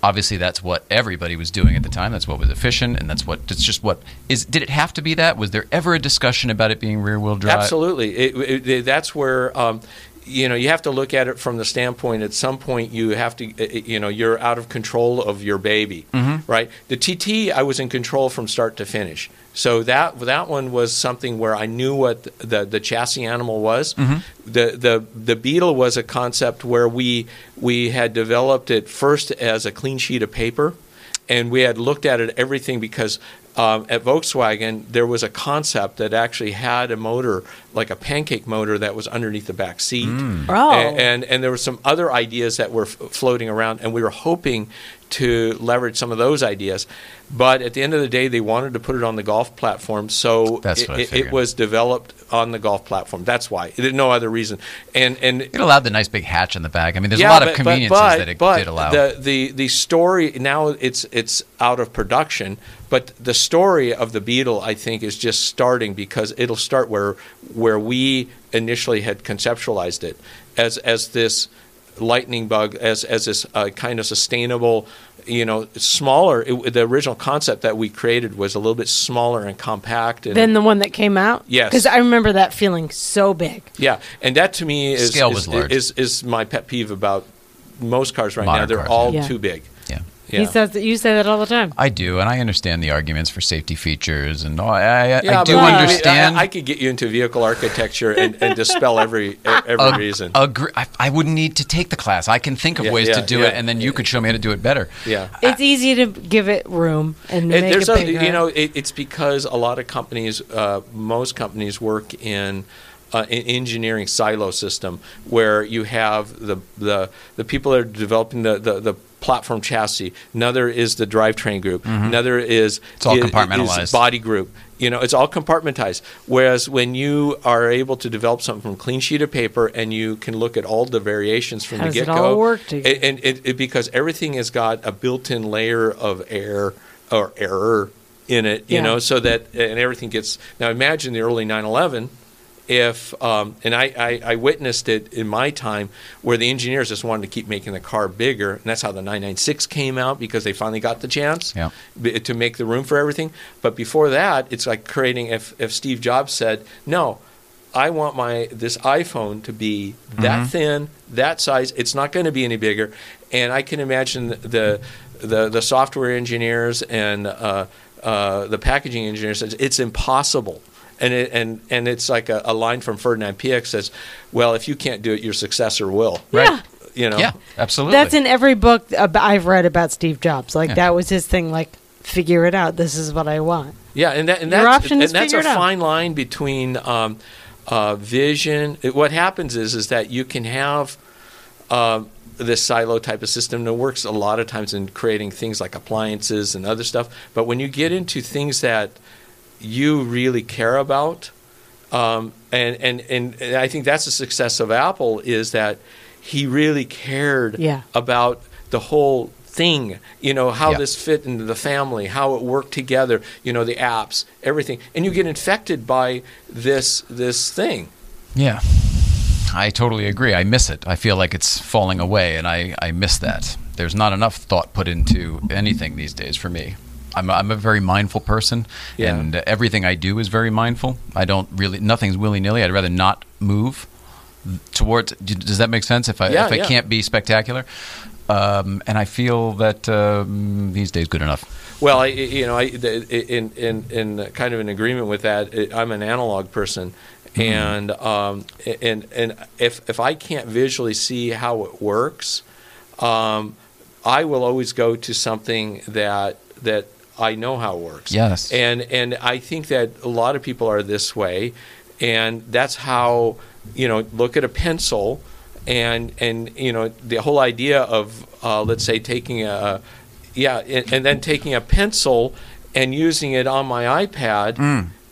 Obviously, that's what everybody was doing at the time. That's what was efficient, and that's what. It's just what is. Did it have to be that? Was there ever a discussion about it being rear wheel drive? Absolutely. It, it, it- that's where um, you know you have to look at it from the standpoint. At some point, you have to uh, you know you're out of control of your baby, mm-hmm. right? The TT, I was in control from start to finish. So that that one was something where I knew what the the chassis animal was. Mm-hmm. The the the Beetle was a concept where we we had developed it first as a clean sheet of paper and we had looked at it everything because um, at Volkswagen there was a concept that actually had a motor like a pancake motor that was underneath the back seat, Oh. and, and and there were some other ideas that were f- floating around, and we were hoping to leverage some of those ideas. But at the end of the day, they wanted to put it on the golf platform, so That's it, it- it was developed on the golf platform. That's why. There's no other reason. And and It allowed the nice big hatch in the back. I mean, there's a lot of conveniences but, that it but did allow. The, the the story now it's it's out of production, but the story of the Beetle I think is just starting because it'll start where where we initially had conceptualized it as as this lightning bug as as this uh, kind of sustainable you know smaller it, the original concept that we created was a little bit smaller and compact and Than the one that came out? Yes. Because I remember that feeling so big. yeah, and that to me is Scale is, was large. is is my pet peeve about most cars right now. They're cars, all yeah. too big. Yeah. Yeah. He says that you say that all the time. I do, and I understand the arguments for safety features, and all. I, I, Yeah, I do but I mean, understand. I, I could get you into vehicle architecture and, and dispel every every Ag- reason. agree- I, I wouldn't need to take the class. I can think of Yeah, ways yeah, to do yeah, it, and then you could show me how to do it better. yeah. It's easy to give it room and It- make there's it a, bigger. you know, it, it's because a lot of companies, uh, most companies work in uh, an engineering silo system where you have the the, the people that are developing the, the, the platform chassis. Another is the drivetrain group. Another is Mm-hmm. It's all i- is compartmentalized. body group. You know, it's all compartmentized. Whereas when you are able to develop something from clean sheet of paper and you can look at all the variations from How the get go, all work together? and it, it, because everything has got a built-in layer of air or error in it, you Yeah. know, so that and everything gets now. Imagine the early 911. If um, and I, I, I witnessed it in my time where the engineers just wanted to keep making the car bigger, and that's how the 996 came out because they finally got the chance Yeah. b- to make the room for everything. But before that, it's like creating. If if Steve Jobs said no. I want my this iPhone to be that thin, that size. It's not going to be any bigger, and I can imagine the the, the software engineers and uh, uh, the packaging engineers says it's impossible. And it, and and it's like a, a line from Ferdinand Piëch says, "Well, if you can't do it, your successor will." Right. You know. Yeah, absolutely. That's in every book I've read about Steve Jobs. Like Yeah. that was his thing. Like figure it out. This is what I want. Yeah, and that and Your that's option and is that's a figure it out. fine line between um, uh, vision. It- what happens is is that you can have um, this silo type of system that works a lot of times in creating things like appliances and other stuff. But when you get into things that you really care about, um, and, and and I think that's the success of Apple is that he really cared Yeah. about the whole thing. You know how Yeah. this fit into the family, how it worked together. You know the apps, everything, and you get infected by this this thing. Yeah. I totally agree. I miss it. I feel like it's falling away, and I, I miss that. There's not enough thought put into anything these days for me. I'm a, I'm a very mindful person, Yeah. and everything I do is very mindful. I don't really, nothing's willy nilly. I'd rather not move towards. Does that make sense? If I, Yeah, if I yeah. can't be spectacular? Um, and I feel that um, these days good enough. Well, I, you know, I, in, in, in kind of an agreement with that, it- I'm an analog person. And um, and and if if I can't visually see how it works, um, I will always go to something that that I know how it works. Yes. And and I think that a lot of people are this way, and that's how you know look at a pencil, and and you know the whole idea of uh, let's say taking a yeah and, and then taking a pencil and using it on my iPad.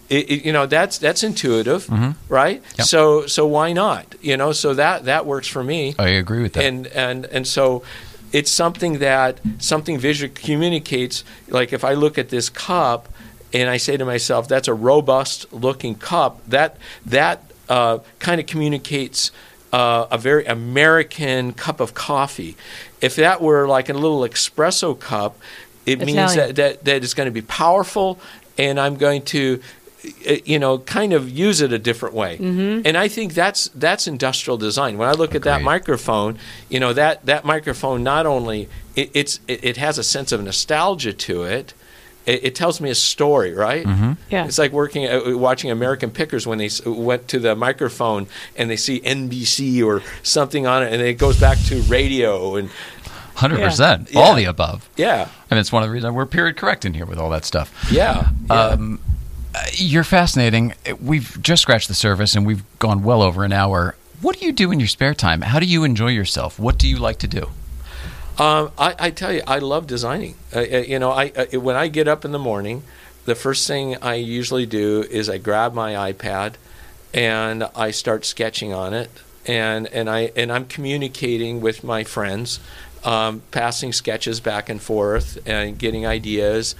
It, it- you know that's that's intuitive, right? Yep. So so why not? You know, so that that works for me I agree with that. and and and so it's something that something visually communicates like if i look at this cup and i say to myself that's a robust looking cup that that uh, kind of communicates uh, a very american cup of coffee. If that were like a little espresso cup it means that, that that it's going to be powerful and i'm going to you know kind of use it a different way Mm-hmm. and i think that's that's industrial design when i look at that microphone you know that that microphone not only it, it's it, it has a sense of nostalgia to it it, it tells me a story right mm-hmm. Yeah. it's like working uh, watching american pickers when they went to the microphone and they see nbc or something on it and it goes back to radio and Hundred percent, Yeah. all the above. yeah I And it's one of the reasons we're period correct in here with all that stuff. yeah, yeah. Uh, you're fascinating. We've just scratched the surface, and we've gone well over an hour. What do you do in your spare time? How do you enjoy yourself? What do you like to do? Um, I, I tell you, I love designing. Uh, uh, you know, I uh, when I get up in the morning, the first thing I usually do is I grab my iPad and I start sketching on it, and and I and I'm communicating with my friends, um, passing sketches back and forth and getting ideas,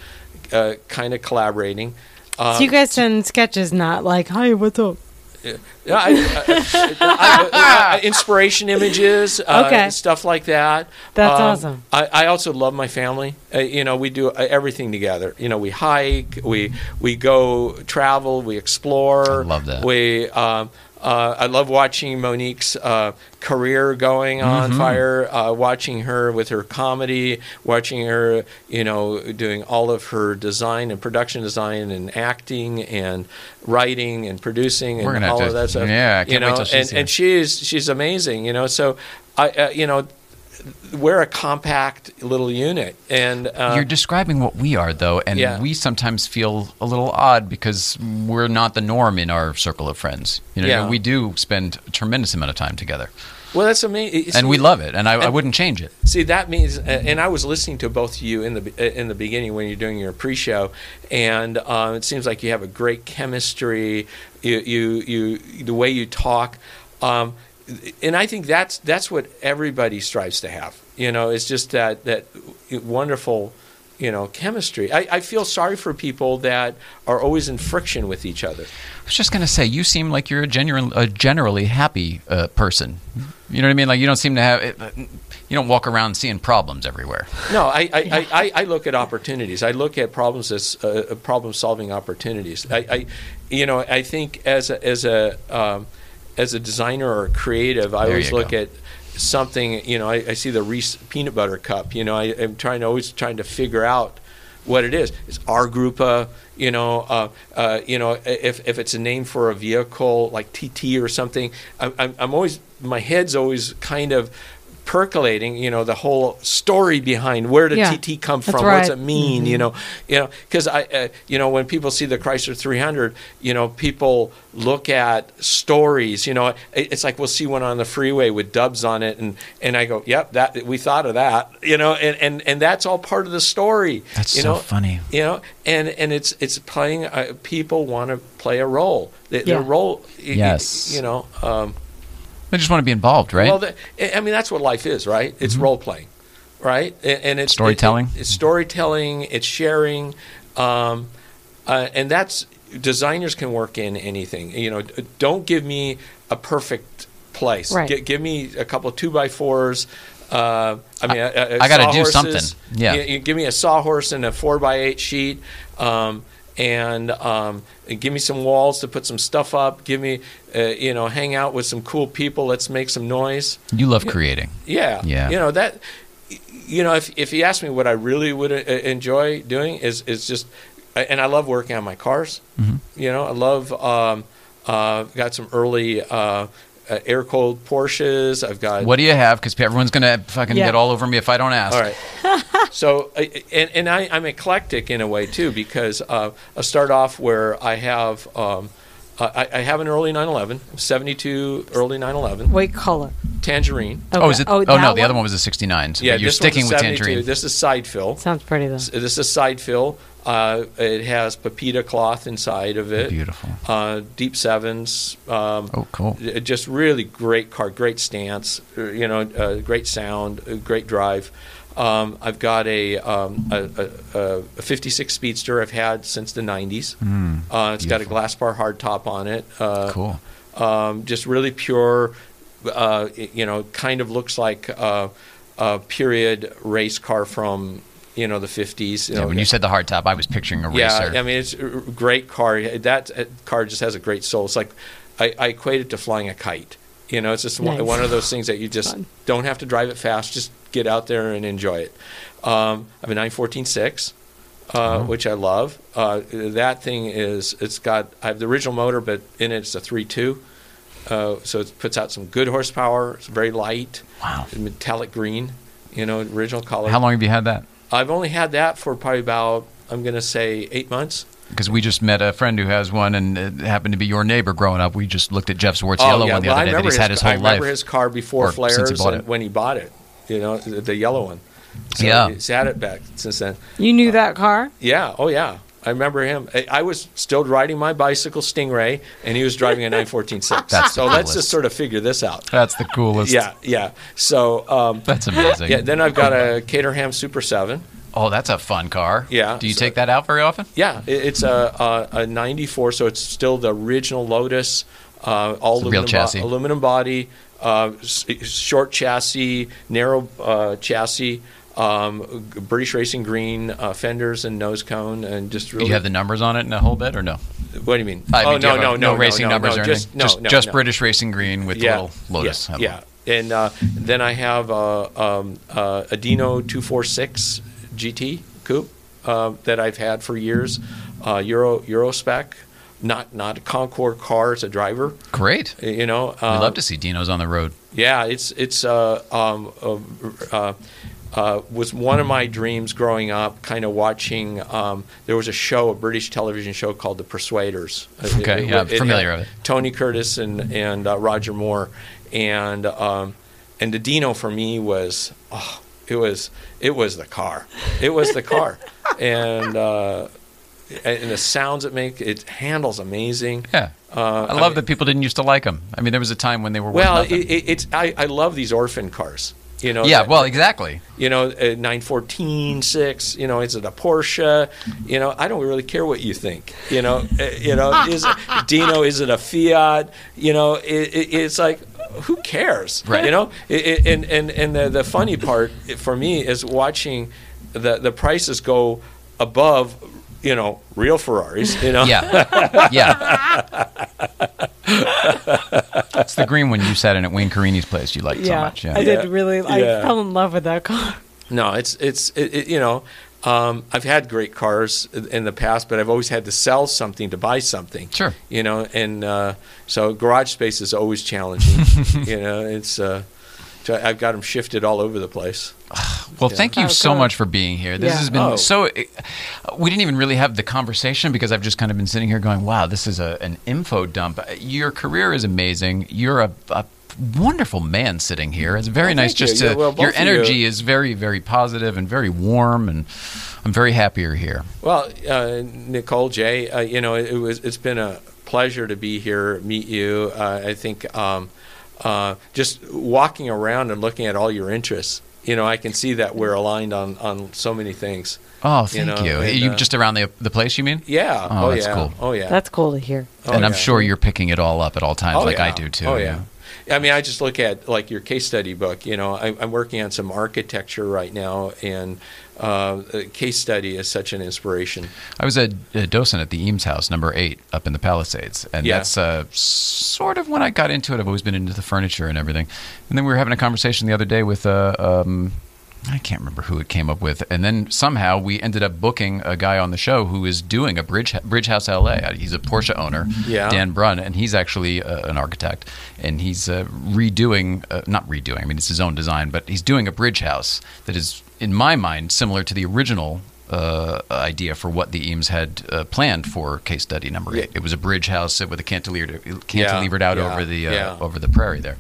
uh, kind of collaborating. Uh, so you guys send sketches, not like, "Hi, what's up?" yeah, I, I, I, I, inspiration images, uh, Okay. stuff like that. That's Um, awesome. I, I also love my family. Uh, you know, we do uh, everything together. You know, we hike, we we go travel, we explore. I love that. We um, uh, I love watching Monique's uh, career going on fire. Uh, watching her with her comedy, watching her, you know, doing all of her design and production design and acting and writing and producing and We're gonna have all to- of that stuff. yeah, I can't wait know, till she's and, here. and she's she's amazing. You know, so I uh, you know we're a compact little unit, and uh, you're describing what we are, though, and Yeah. we sometimes feel a little odd because we're not the norm in our circle of friends. You know, Yeah. we do spend a tremendous amount of time together, well, that's amazing. and we love it, and I, I wouldn't change it. See, that means, uh, and I was listening to both of you in the uh, in the beginning when you're doing your pre-show, and uh, it seems like you have a great chemistry. You you, you the way you talk, um, and I think that's that's what everybody strives to have. You know, it's just that that wonderful, you know chemistry. I, I feel sorry for people that are always in friction with each other. I was just going to say, you seem like you're a, genuine, a generally happy uh, person. You know what I mean? Like you don't seem to have, it, you don't walk around seeing problems everywhere. No, I, I, I, I, I look at opportunities. I look at problems as uh, problem solving opportunities. I, I, you know, I think as a, as a um, as a designer or a creative, I There always look go. at something. You know, I, I see the Reese peanut butter cup. You know, I, am trying to always trying to figure out what it is. It's our group a you know, uh, uh, you know, if, if it's a name for a vehicle like TT or something, I'm, I'm always my head's always kind of percolating. You know, the whole story behind where did Yeah, TT come that's from? What's right. it mean? You know, you know, because I, uh, you know, when people see the Chrysler 300, you know, people look at stories. You know, it, it's like we'll see one on the freeway with dubs on it, and and I go, yep, that we thought of that. You know, and and and that's all part of the story. That's you so know? funny. You know, and and it's it's playing. Uh, people want to play a role. They, Yeah. Their role. y- y- Yes. You know. Um, They just want to be involved, right? well, the, I I mean, that's what life is, right? It's role playing, right? And, and it's Storytelling? it- it's storytelling. It's sharing, um, uh, and that's designers can work in anything. You know, don't give me a perfect place. Right. Gi- give me a couple of two by fours. Uh, I mean, I gotta do sawhorses. something. Yeah. You, you give me a sawhorse and a four by eight sheet. Um, and, um, and give me some walls to put some stuff up. Give me, uh, you know, hang out with some cool people. Let's make some noise. you love creating. Yeah. Yeah. You know that. You know, if if you ask me what I really would uh, enjoy doing is is just, and I love working on my cars. Mm-hmm. You know, I love. Um, uh, got some early uh, uh, air cooled Porsches. I've got What do you have? Because everyone's going to fucking Yeah. get all over me if I don't ask. all right. [LAUGHS] so, I- and, and I, I'm eclectic in a way too because uh, I start off where I have um, I, I have an early 911, 72 early 911, What color? tangerine. Oh, is it? Oh, that no, the other one was a 69. So Yeah, you're sticking with tangerine. This is side fill. Sounds pretty though. This is side fill. Uh, it has pepita cloth inside of it. Beautiful. Uh, deep sevens. Um, Oh, cool. uh, just really great car, great stance, uh, you know, uh, great sound, uh, great drive. Um, I've got a, um, a, a, a 56 Speedster I've had since the 90s. uh, it's got a Glaspar hardtop on it. Uh, Cool. um, just really pure. Uh, y- you know, kind of looks like uh, a period race car from you know the 50s. You Yeah, know, when you said the hardtop, I was picturing a yeah, racer. I mean it's a great car. That uh, car just has a great soul. It's like I, I equate it to flying a kite. You know, it's just one, Nice. one of those things that you just Fun. don't have to drive it fast. Just get out there and enjoy it. Um, I have a 914.6, uh, which I love. Uh, that thing is, it's got, I have the original motor, but in it it's a 3.2. Uh, so it puts out some good horsepower. It's very light, wow. metallic green, you know, original color. How long have you had that? I've only had that for probably about, I'm going to say, eight months. Because we just met a friend who has one, and it happened to be your neighbor growing up. We just looked at Jeff Zwart's yellow one the Oh, well, other day that he's had his whole life. I remember his car before Or flares since he bought and it. when he bought it. You know, the, the yellow one. So Yeah. he's had it back since then. You knew that car? Yeah. Oh, yeah. I remember him. I, I was still riding my bicycle Stingray, and he was driving a [LAUGHS] 914.6. That's so the let's just sort of figure this out. That's the coolest. Yeah, yeah. So, um, That's amazing. yeah. Then I've got a Caterham Super 7. oh, that's a fun car. Yeah, Do you so- take that out very often? Yeah, it, it's a, a, a 94, so it's still the original Lotus, uh, all It's a real aluminum, chassis. aluminum body, uh, short chassis, narrow uh, chassis, um, British Racing Green uh, fenders and nose cone, and just Do really. you have the numbers on it in a whole bit, or no? what do you mean? I oh mean, you no, no, a- no, racing no, numbers no, or just, anything. No, just, no, just no. British Racing Green with yeah, little Lotus. Yeah, yeah. and uh, then I have uh, um, uh, a Dino 246 GT coupe uh, that I've had for years, uh, Euro Euro spec, not not a Concours car, as a driver. Great. You know, We uh, love to see Dinos on the road. yeah, it's it's uh, um, uh, uh, uh, was one of my dreams growing up. Kind of watching. Um, there was a show, a British television show called The Persuaders. Uh, Okay, yeah, I'm familiar with it. Tony Curtis and and uh, Roger Moore, and um, and the Dino for me was oh, it was it was the car. It was the car, [LAUGHS] and. Uh, and the sounds it makes, it handles amazing. Yeah. Uh, I love mean- that people didn't used to like them. I mean, there was a time when they were Well, it, it, it's I, I love these orphan cars. You know, yeah, that- well, exactly. you know, a 914, 6, you know, is it a Porsche? You know, I don't really care what you think. You know, Uh, you know, [LAUGHS] is it, Dino, is it a Fiat? You know, it, it, it's like, who cares? Right. You know, and, and, and the, the funny part for me is watching the, the prices go above, you know, real Ferraris, you know? Yeah, yeah. it's the green one you sat in at Wayne Carini's place. You liked so much. Yeah. I did really. I Yeah. fell in love with that car. No, it's it's it, it, you know, um, I've had great cars in the past, but I've always had to sell something to buy something. Sure. You know, and uh, so garage space is always challenging. [LAUGHS] you know, it's uh, so I've got them shifted all over the place. Well, thank you Oh, so good. much for being here. This Yeah. has been Oh. so. We didn't even really have the conversation because I've just kind of been sitting here going, "Wow, this is a, an info dump." Your career is amazing. You're a, a wonderful man sitting here. It's very Well, nice thank you. just Yeah, to. well, your of you- energy is very, very positive and very warm, and I'm very happy you're here. Well, uh, Nicole, Jay, uh, you know, it, was it's been a pleasure to be here, meet you. Uh, I think um, uh, just walking around and looking at all your interests. You know, I can see that we're aligned on, on so many things. Oh, thank know, you. and, you uh, just around the the place, you mean? Yeah. Oh, that's yeah. cool. Oh yeah. That's cool to hear. Oh, and I'm sure you're picking it all up at all times, Oh, like I do too. Oh yeah. I mean, I just look at like your case study book. You know, I, I'm working on some architecture right now, and uh, case study is such an inspiration. I was a, a docent at the Eames House, number eight, up in the Palisades, and Yeah. that's uh, sort of when I got into it. I've always been into the furniture and everything. And then we were having a conversation the other day with uh, um, I can't remember who it came up with, and then somehow we ended up booking a guy on the show who is doing a bridge Bridge House LA. He's a Porsche owner, Yeah. Dan Brunn, and he's actually uh, an architect, and he's uh, redoing, uh, not redoing. I mean, it's his own design, but he's doing a bridge house that is, in my mind, similar to the original. Uh, idea for what the Eames had uh, planned for case study number eight. It was a bridge house with a cantilever, cantilevered out yeah, over the uh, yeah. over the prairie there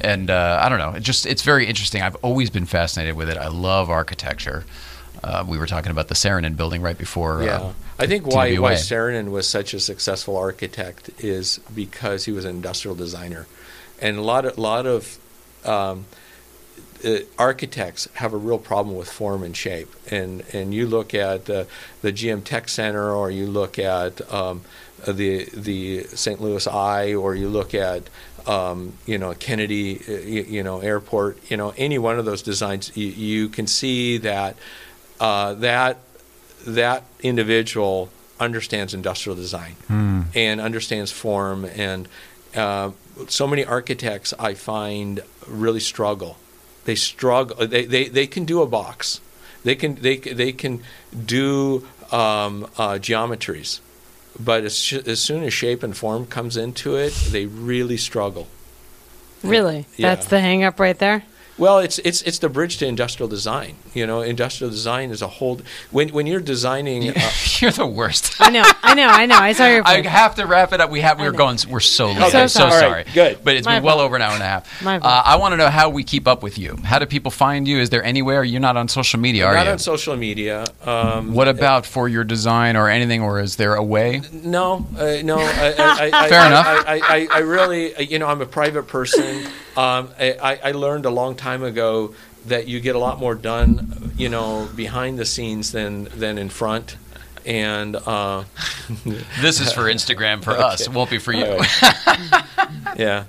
and uh, I don't know. It just it's very interesting. I've always been fascinated with it. I love architecture. Uh, we were talking about the Saarinen building right before. Yeah. Uh, I think why, TWA. why Saarinen was such a successful architect is because he was an industrial designer. And a lot of, lot of um, uh, architects have a real problem with form and shape. And, and you look at uh, the GM Tech Center or you look at um, the, the St. Louis Eye or you look at um, you know Kennedy uh, you, you know airport you know any one of those designs you, you can see that uh, that that individual understands industrial design and understands form and uh, so many architects I find really struggle they struggle they, they, they can do a box they can they, they can do um, uh, geometries but as, sh- as soon as shape and form comes into it they really struggle Really, Yeah. that's the hang up right there. well, it's it's it's the bridge to industrial design. You know, industrial design is a whole. When when you're designing, uh, [LAUGHS] You're the worst. [LAUGHS] I know, I know, I know. I saw your. [LAUGHS] I have to wrap it up. We have. We I were know. going. We're so late. So I'm so sorry. sorry. Good. But it's My been well over an hour and a half. My uh. I want to know how we keep up with you. How do people find you? Is there anywhere you're not on social media? Are not you? on social media. Um, what about for your design or anything? Or is there a way? No, uh, no. I, I, I, Fair I, enough. I, I, I really, uh, you know, I'm a private person. Um, I, I I learned a long time ago that you get a lot more done, you know, behind the scenes than than in front. And uh, [LAUGHS] This is for Instagram for us. It won't be for you. All [LAUGHS] yeah.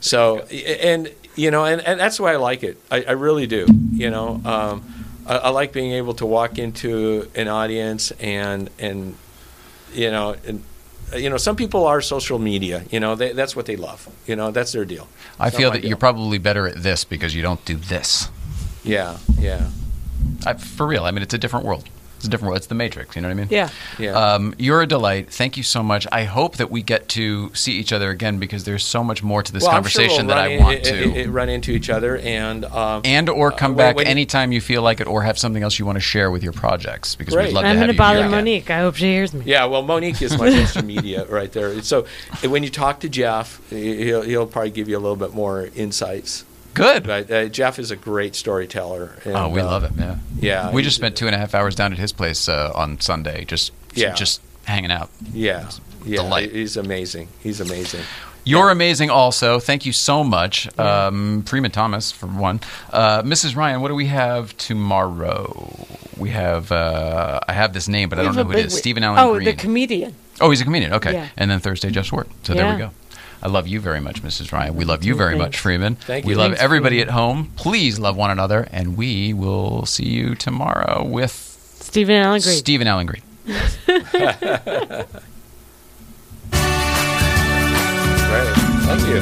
So, and you know, and, and that's why I like it. I, I really do. You know, um, I, I like being able to walk into an audience and and you know and. You know, some people are social media. You know, they, that's what they love. You know, that's their deal. I It's not feel that deal. you're probably better at this because you don't do this. Yeah, yeah, I, for real. I mean, it's a different world. It's a different world. It's the Matrix. You know what I mean? Yeah. yeah. Um, you're a delight. Thank you so much. I hope that we get to see each other again because there's so much more to this Well, I'm sure conversation we'll that run I in- want i- to. i- i- run into each other and um, and or come Uh, back when you- anytime you feel like it, or have something else you want to share with your projects because Great. we'd love to I'm have going to you bother here. Monique. I hope she hears me. Yeah, well, Monique is my [LAUGHS] social media right there. So when you talk to Jeff, he'll, he'll probably give you a little bit more insights. Good. But uh, Jeff is a great storyteller. And, oh, we uh, love it, man. Yeah, We just spent two and a half hours down at his place uh, on Sunday, just Yeah. just hanging out. Yeah, yeah, delight. he's amazing. He's amazing. You're amazing, also. Thank you so much, um, Freeman Thomas, for one. Uh, Mrs. Ryan, what do we have tomorrow? We have uh, I have this name, but I don't know who it is. Stephen Allen Oh, Green. the comedian. oh, he's a comedian. Okay, Yeah. and then Thursday, Jeff Zwart. So there we go. I love you very much, Mrs. Ryan. We love you very Thanks. much, Freeman. Thank you. we you. love Thanks, everybody Freeman. at home. Please love one another, and we will see you tomorrow with Stephen Allen Green. Stephen Allen Green. [LAUGHS] Great. Thank you.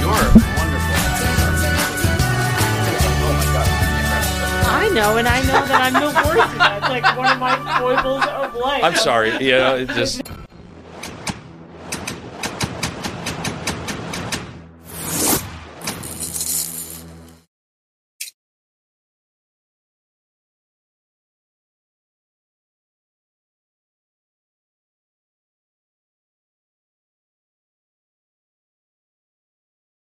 You're wonderful. Oh my God. I know, and I know that I'm the worst. That's like one of my foibles of life. I'm sorry. Yeah, it just.